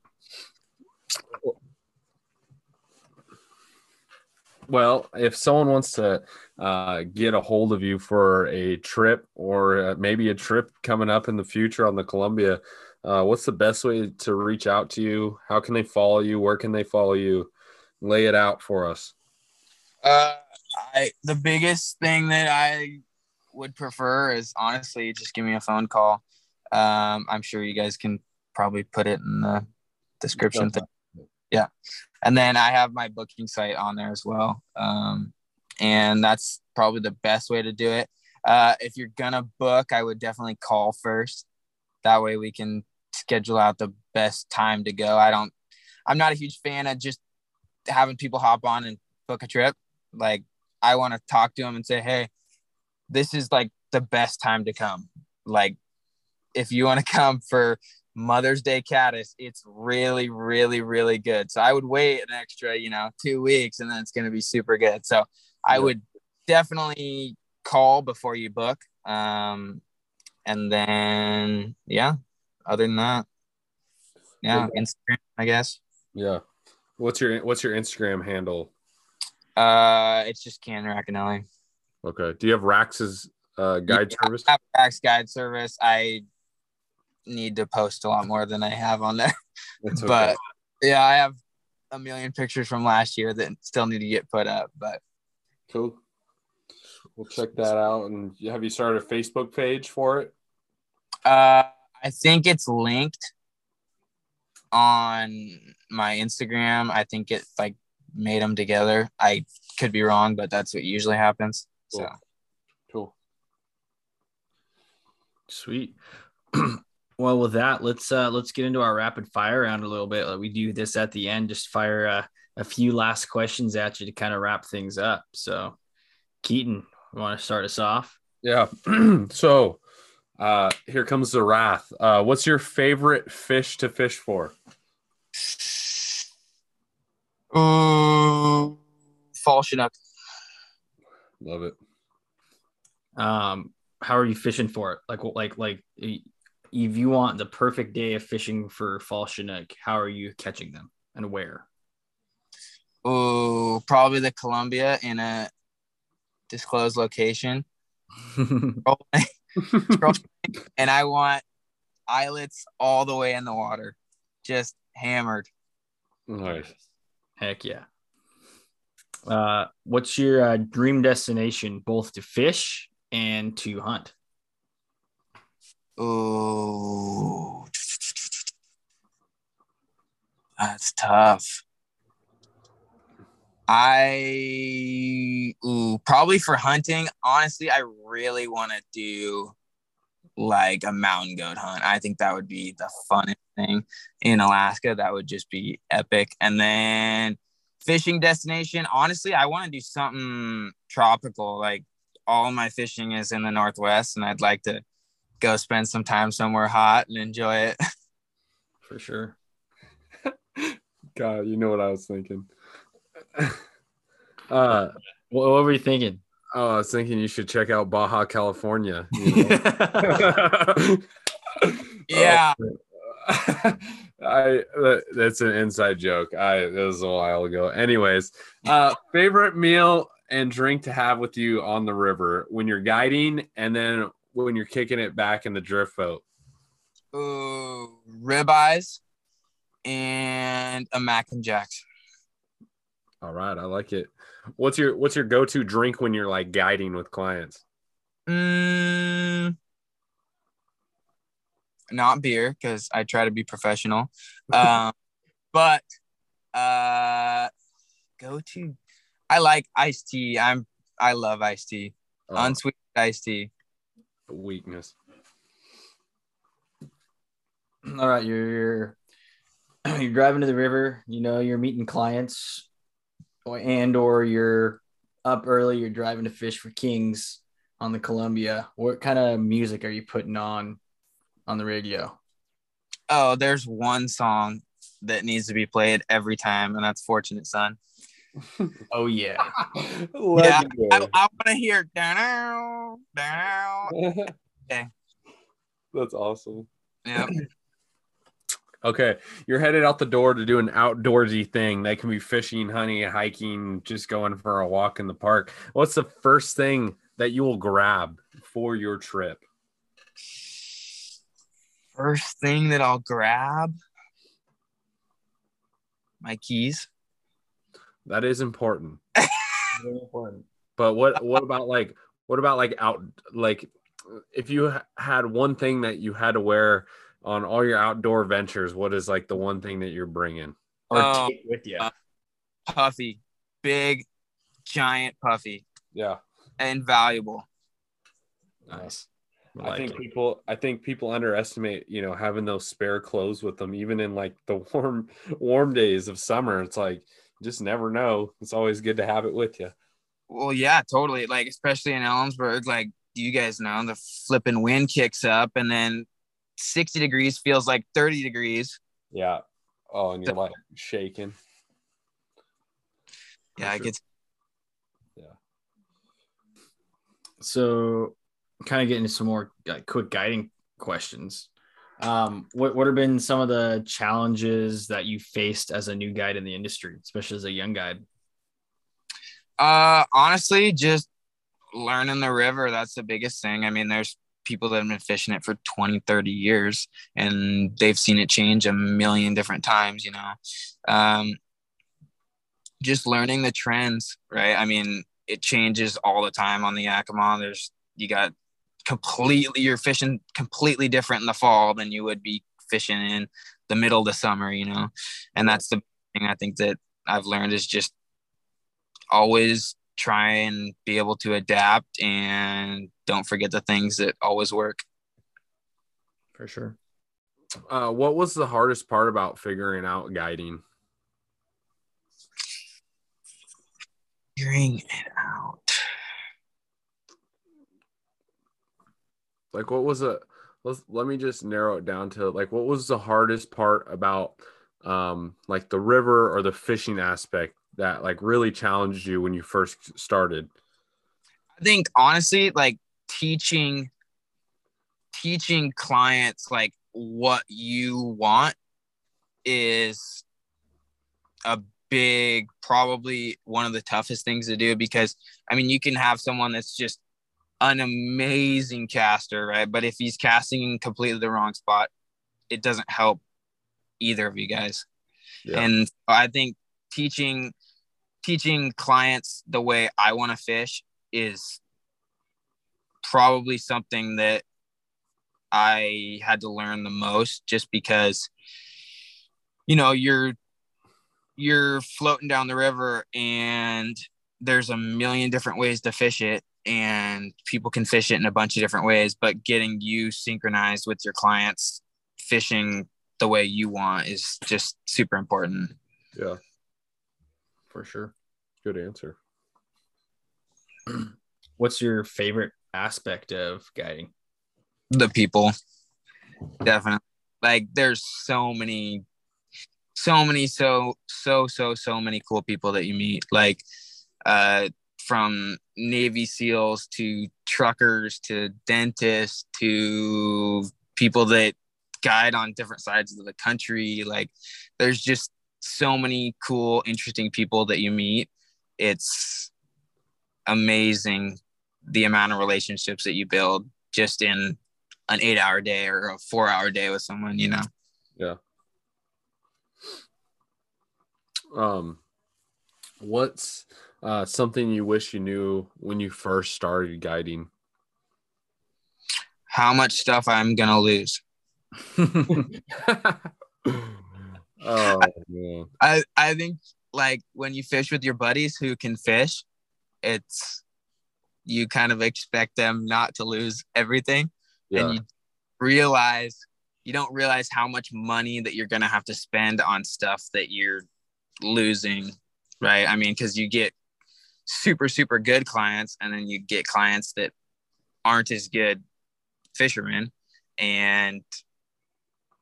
Well, if someone wants to uh, get a hold of you for a trip or uh, maybe a trip coming up in the future on the Columbia, uh, what's the best way to reach out to you? How can they follow you? Where can they follow you? Lay it out for us. Uh, I the biggest thing that I would prefer is honestly just give me a phone call. Um, I'm sure you guys can probably put it in the description thing. Yeah. And then I have my booking site on there as well. Um, and that's probably the best way to do it. Uh, if you're gonna book, I would definitely call first. That way we can schedule out the best time to go. I don't, I'm not a huge fan of just having people hop on and book a trip. Like I want to talk to them and say, hey, this is like the best time to come. Like if you want to *laughs* come for Mother's Day caddis, it's really, really, really good. So I would wait an extra, you know, two weeks and then it's going to be super good. So I would definitely call before you book. Um, and then, yeah, other than that, yeah, Instagram, I guess. Yeah. What's your What's your Instagram handle? Uh, it's just Ken Racanelli. Okay. Do you have RAX's uh, guide yeah, service? I have Rax guide service. I need to post a lot more than I have on there. *laughs* Okay. But yeah, I have a million pictures from last year that still need to get put up. But cool. We'll check that out. And have you started a Facebook page for it? Uh, I think it's linked on my Instagram. I think it like made them together. I could be wrong, but that's what usually happens. Cool. So cool. Sweet. *clears throat* well, with that, let's uh let's get into our rapid fire round a little bit. We do this at the end, just fire uh, a few last questions at you to kind of wrap things up. So, Keaton, you want to start us off? Yeah. *clears throat* so, uh, here comes the wrath. Uh, what's your favorite fish to fish for? Um, fall chinook. Love it. Um, how are you fishing for it? Like, like, like, if you want the perfect day of fishing for fall chinook, how are you catching them and where? Oh, probably the Columbia in a disclosed location. *laughs* and I want eyelets all the way in the water, just hammered. Nice. Heck yeah. Uh, what's your uh, dream destination, both to fish and to hunt? Oh, that's tough. I ooh, probably for hunting. Honestly, I really want to do like a mountain goat hunt. I think that would be the funnest thing in Alaska. That would just be epic. And then fishing destination, honestly, I want to do something tropical. Like all my fishing is in the Northwest, and I'd like to go spend some time somewhere hot and enjoy it. *laughs* For sure. *laughs* God, you know what I was thinking. *laughs* uh, what, what were you thinking? Oh, I was thinking you should check out Baja California. You know? yeah. Oh, I that's an inside joke. I it was a while ago. Anyways, uh favorite meal and drink to have with you on the river when you're guiding and then when you're kicking it back in the drift boat. Ooh, ribeyes and a Mac and Jack's. All right, I like it. What's your what's your go-to drink when you're like guiding with clients? Mm, not beer because I try to be professional. *laughs* Um, but uh, go to. I like iced tea. I'm I love iced tea. Oh, Unsweetened iced tea. weakness. *clears throat* All right, you're you're, *clears throat* you're driving to the river. You know, you're meeting clients, or, and or you're up early. You're driving to fish for kings on the Columbia. What kind of music are you putting on on the radio? Oh, there's one song that needs to be played every time, and that's "Fortunate Son." Oh yeah, *laughs* I, I want to hear down, down. *laughs* Okay. That's awesome. Yep. *clears throat* Okay, you're headed out the door to do an outdoorsy thing. That can be fishing, hunting, hiking, just going for a walk in the park. What's the first thing that you will grab for your trip? First thing that I'll grab, my keys. That is important. *laughs* Very important. But what what about like what about like out like if you had one thing that you had to wear on all your outdoor ventures, what is like the one thing that you're bringing? Or Oh, take with you. uh, Puffy, big, giant puffy, Yeah. and valuable. nice. I like think it. people I think people underestimate, you know, having those spare clothes with them even in like the *laughs* warm warm days of summer. It's like you just never know. It's always good to have it with you. Well, yeah, totally. Like, especially in Ellensburg, like you guys know, the flipping wind kicks up, and then 60 degrees feels like 30 degrees. Yeah. Oh, and you're like shaking. Yeah, For it sure. gets So, kind of getting into some more like, quick guiding questions. Um, what what have been some of the challenges that you faced as a new guide in the industry, especially as a young guide? Uh, honestly, just learning the river. That's the biggest thing. I mean, there's people that have been fishing it for 20, 30 years and they've seen it change a million different times, you know. Um, just learning the trends, right? I mean, it changes all the time on the Yakima. There's, you got completely, you're fishing completely different in the fall than you would be fishing in the middle of the summer, you know. And that's the thing I think that I've learned is just always try and be able to adapt and don't forget the things that always work. For sure. Uh, what was the hardest part about figuring out guiding? Figuring it out. Like, what was a Let's let me just narrow it down to like, what was the hardest part about, um, like the river or the fishing aspect that like really challenged you when you first started? I think honestly, like teaching teaching clients like what you want is a big probably one of the toughest things to do because I mean you can have someone that's just an amazing caster, right? But if he's casting in completely the wrong spot, it doesn't help either of you guys. Yeah. And I think teaching teaching clients the way I want to fish is probably something that I had to learn the most just because you know you're you're floating down the river and there's a million different ways to fish it and people can fish it in a bunch of different ways, but getting you synchronized with your clients fishing the way you want is just super important. Yeah, for sure. good answer. *clears throat* What's your favorite aspect of guiding? The people, definitely. Like, there's so many, so many, so, so, so, so many cool people that you meet. Like, uh, from Navy SEALs to truckers to dentists to people that guide on different sides of the country. Like, there's just so many cool, interesting people that you meet. It's amazing the amount of relationships that you build just in an eight hour day or a four hour day with someone, you know? Yeah. Um, what's uh, something you wish you knew when you first started guiding? How much stuff I'm going to lose. *laughs* *laughs* oh man. I, I think like when you fish with your buddies who can fish, it's you kind of expect them not to lose everything. Yeah. And you realize you don't realize how much money that you're gonna have to spend on stuff that you're losing, right? I mean, because you get super, super good clients, and then you get clients that aren't as good fishermen, and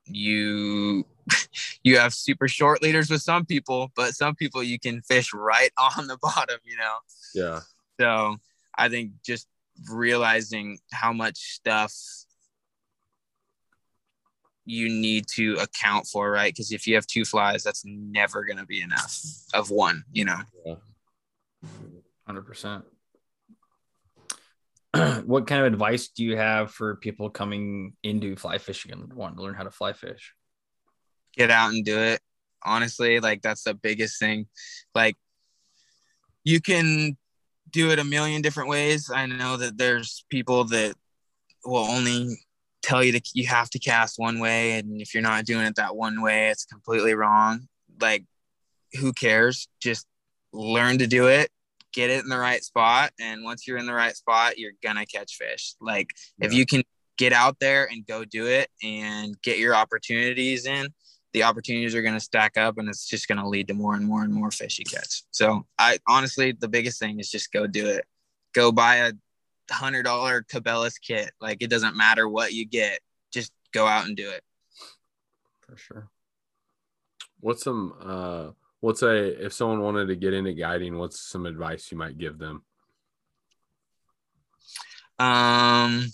you *laughs* you have super short leaders with some people, but some people you can fish right *laughs* on the bottom, you know. Yeah. So I think just realizing how much stuff you need to account for, right? Because if you have two flies, that's never going to be enough of one, you know? Hundred percent. *clears throat* What kind of advice do you have for people coming into fly fishing and wanting to learn how to fly fish? Get out and do it. Honestly, like that's the biggest thing. Like you can do it a million different ways. I know that there's people that will only tell you to you have to cast one way and if you're not doing it that one way it's completely wrong like who cares just learn to do it get it in the right spot and once you're in the right spot you're gonna catch fish. Like if you can get out there and go do it and get your opportunities in the opportunities are going to stack up and it's just going to lead to more and more and more fish you catch. So i honestly the biggest thing is just go do it. Go buy a hundred dollar cabela's kit. Like it doesn't matter what you get just go out and do it. For sure. What's some uh what's a if someone wanted to get into guiding, what's some advice you might give them? Um,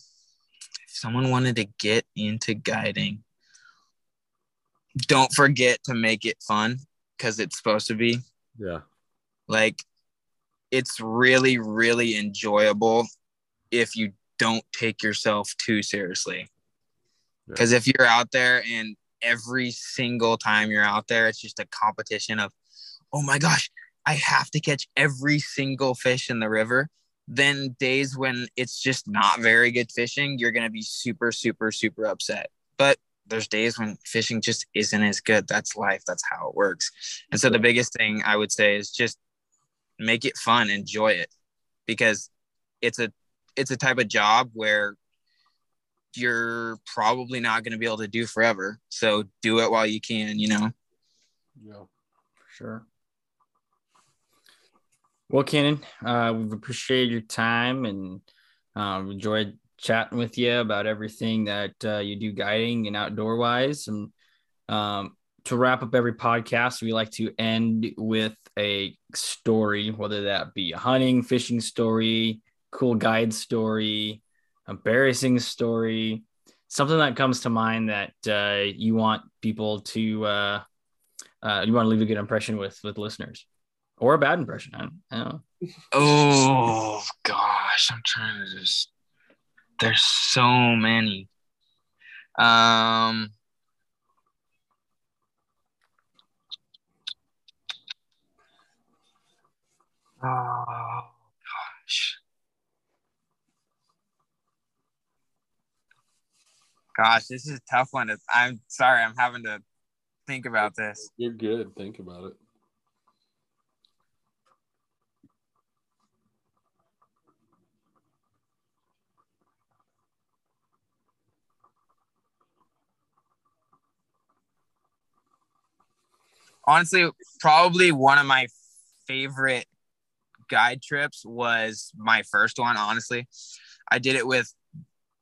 if someone wanted to get into guiding, don't forget to make it fun because it's supposed to be. Yeah. Like, it's really, really enjoyable if you don't take yourself too seriously. Because if you're out there and every single time you're out there, it's just a competition of, oh my gosh, I have to catch every single fish in the river. Then days when it's just not very good fishing, you're gonna be super, super, super upset. But there's days when fishing just isn't as good. That's life. That's how it works. And so the biggest thing I would say is just make it fun, enjoy it, because it's a it's a type of job where you're probably not going to be able to do forever. So do it while you can, you know. Yeah. Sure. Well, Canon, uh, we've appreciated your time and um, enjoyed chatting with you about everything that uh, you do guiding and outdoor wise. And um, to wrap up every podcast, we like to end with a story, whether that be a hunting, fishing story, cool guide story, embarrassing story, something that comes to mind that uh, you want people to uh, uh, you want to leave a good impression with with listeners or a bad impression. I don't, I don't. Oh gosh, I'm trying to just. There's so many. Um. Oh gosh. gosh, this is a tough one. I'm sorry, I'm having to think about this. You're good. Think about it. Honestly, probably one of my favorite guide trips was my first one. Honestly, I did it with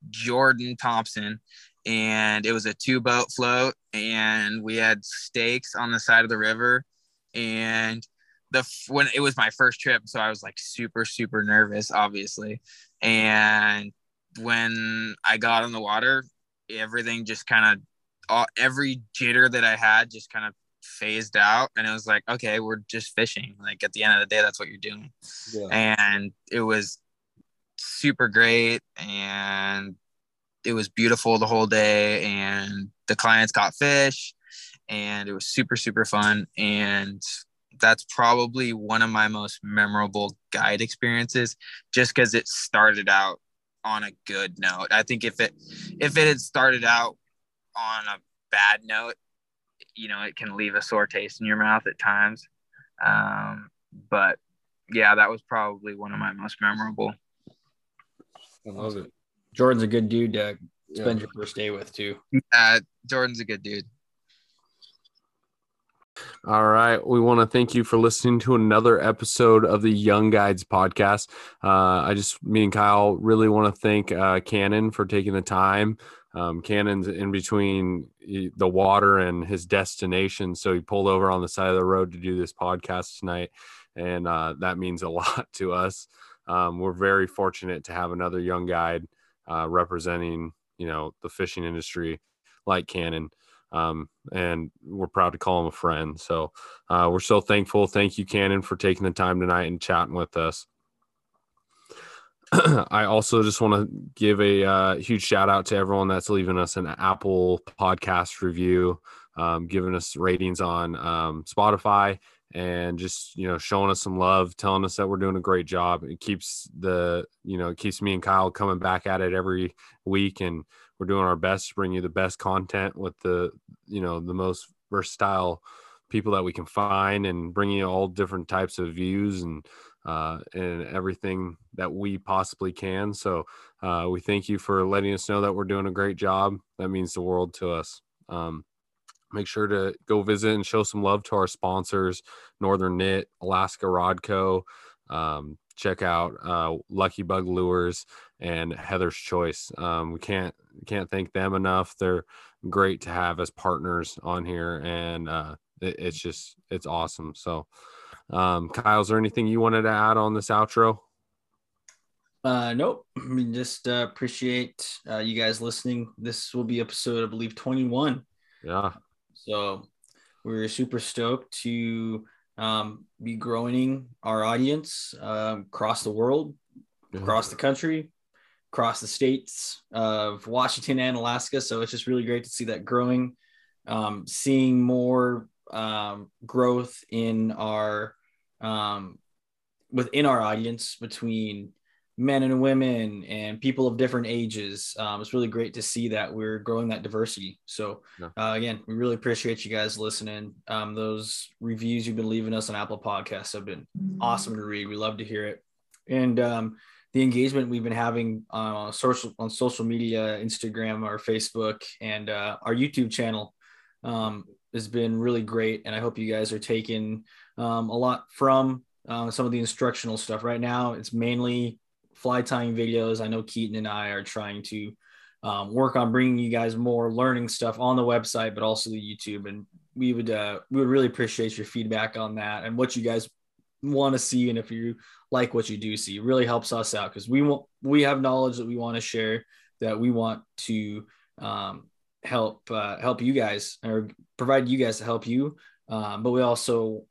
Jordan Thompson, and it was a two boat float, and we had stakes on the side of the river, and the when it was my first trip, so I was like super super nervous, obviously, and when I got on the water, everything just kind of all every jitter that I had just kind of phased out and it was like okay we're just fishing. Like at the end of the day that's what you're doing. Yeah. and it was super great and it was beautiful the whole day and the clients caught fish and it was super super fun and that's probably one of my most memorable guide experiences just because it started out on a good note. I think if it if it had started out on a bad note you know it can leave a sore taste in your mouth at times. Um, but yeah that was probably one of my most memorable i love it jordan's a good dude to spend yeah. your first day with too uh, jordan's a good dude all right. We want to thank you for listening to another episode of the Young Guides podcast. Uh, I just, me and Kyle really want to thank uh, Canon for taking the time. Um, Canon's in between the water and his destination. So he pulled over on the side of the road to do this podcast tonight. And uh, that means a *laughs* lot to us. Um, we're very fortunate to have another young guide uh, representing, you know, the fishing industry like Canon um, and we're proud to call him a friend. So uh, we're so thankful. Thank you, Canon, for taking the time tonight and chatting with us. *clears throat* I also just want to give a uh, huge shout out to everyone that's leaving us an Apple podcast review, um, giving us ratings on um, Spotify, and just you know showing us some love, telling us that we're doing a great job. It keeps the you know it keeps me and Kyle coming back at it every week, and we're doing our best to bring you the best content with the you know the most versatile people that we can find and bringing you all different types of views and uh, and everything that we possibly can. So uh, we thank you for letting us know that we're doing a great job. That means the world to us. Um, make sure to go visit and show some love to our sponsors, Northern Knit, Alaska Rod Co. Um, check out uh, Lucky Bug Lures and Heather's Choice. Um, we can't can't thank them enough. They're great to have as partners on here, and uh, it, it's just it's awesome. So, um, Kyle, is there anything you wanted to add on this outro? Uh, nope. *clears throat* I mean, just uh, appreciate uh, you guys listening. This will be episode, I believe, 21. Yeah. So we're super stoked to um, be growing our audience um, across the world, yeah. across the country, across the states of Washington and Alaska. So it's just really great to see that growing, um, seeing more um, growth in our um, within our audience between men and women and people of different ages. Um, it's really great to see that we're growing that diversity. So uh, again, we really appreciate you guys listening. Um, those reviews you've been leaving us on Apple Podcasts have been awesome to read. We love to hear it. And um, the engagement we've been having on social on social media, Instagram or Facebook, and uh, our YouTube channel um, has been really great. And I hope you guys are taking um, a lot from uh, some of the instructional stuff. Right now, it's mainly fly tying videos. I know Keaton and I are trying to um, work on bringing you guys more learning stuff on the website, but also the YouTube. And we would uh, we would really appreciate your feedback on that and what you guys want to see and if you like what you do see it really helps us out because we want we have knowledge that we want to share that we want to um, help uh, help you guys or provide you guys to help you um, but we also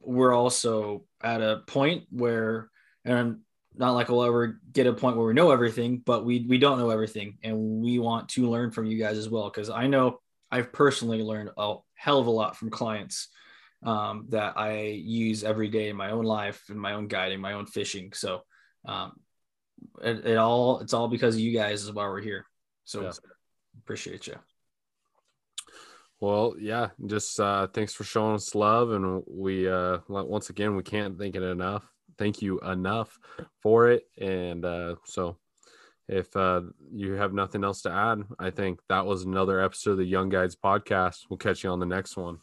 we're also at a point where and not like we'll ever get a point where we know everything but we we don't know everything and we want to learn from you guys as well because i know i've personally learned a hell of a lot from clients um, that I use every day in my own life, in my own guiding, my own fishing. So um, it, it, all it's all because of you guys is why we're here. So yeah. appreciate you. Well, yeah, just uh, thanks for showing us love, and we uh, once again we can't thank it enough. Thank you enough for it, and uh, so if uh, you have nothing else to add, I think that was another episode of the Young Guides podcast. We'll catch you on the next one.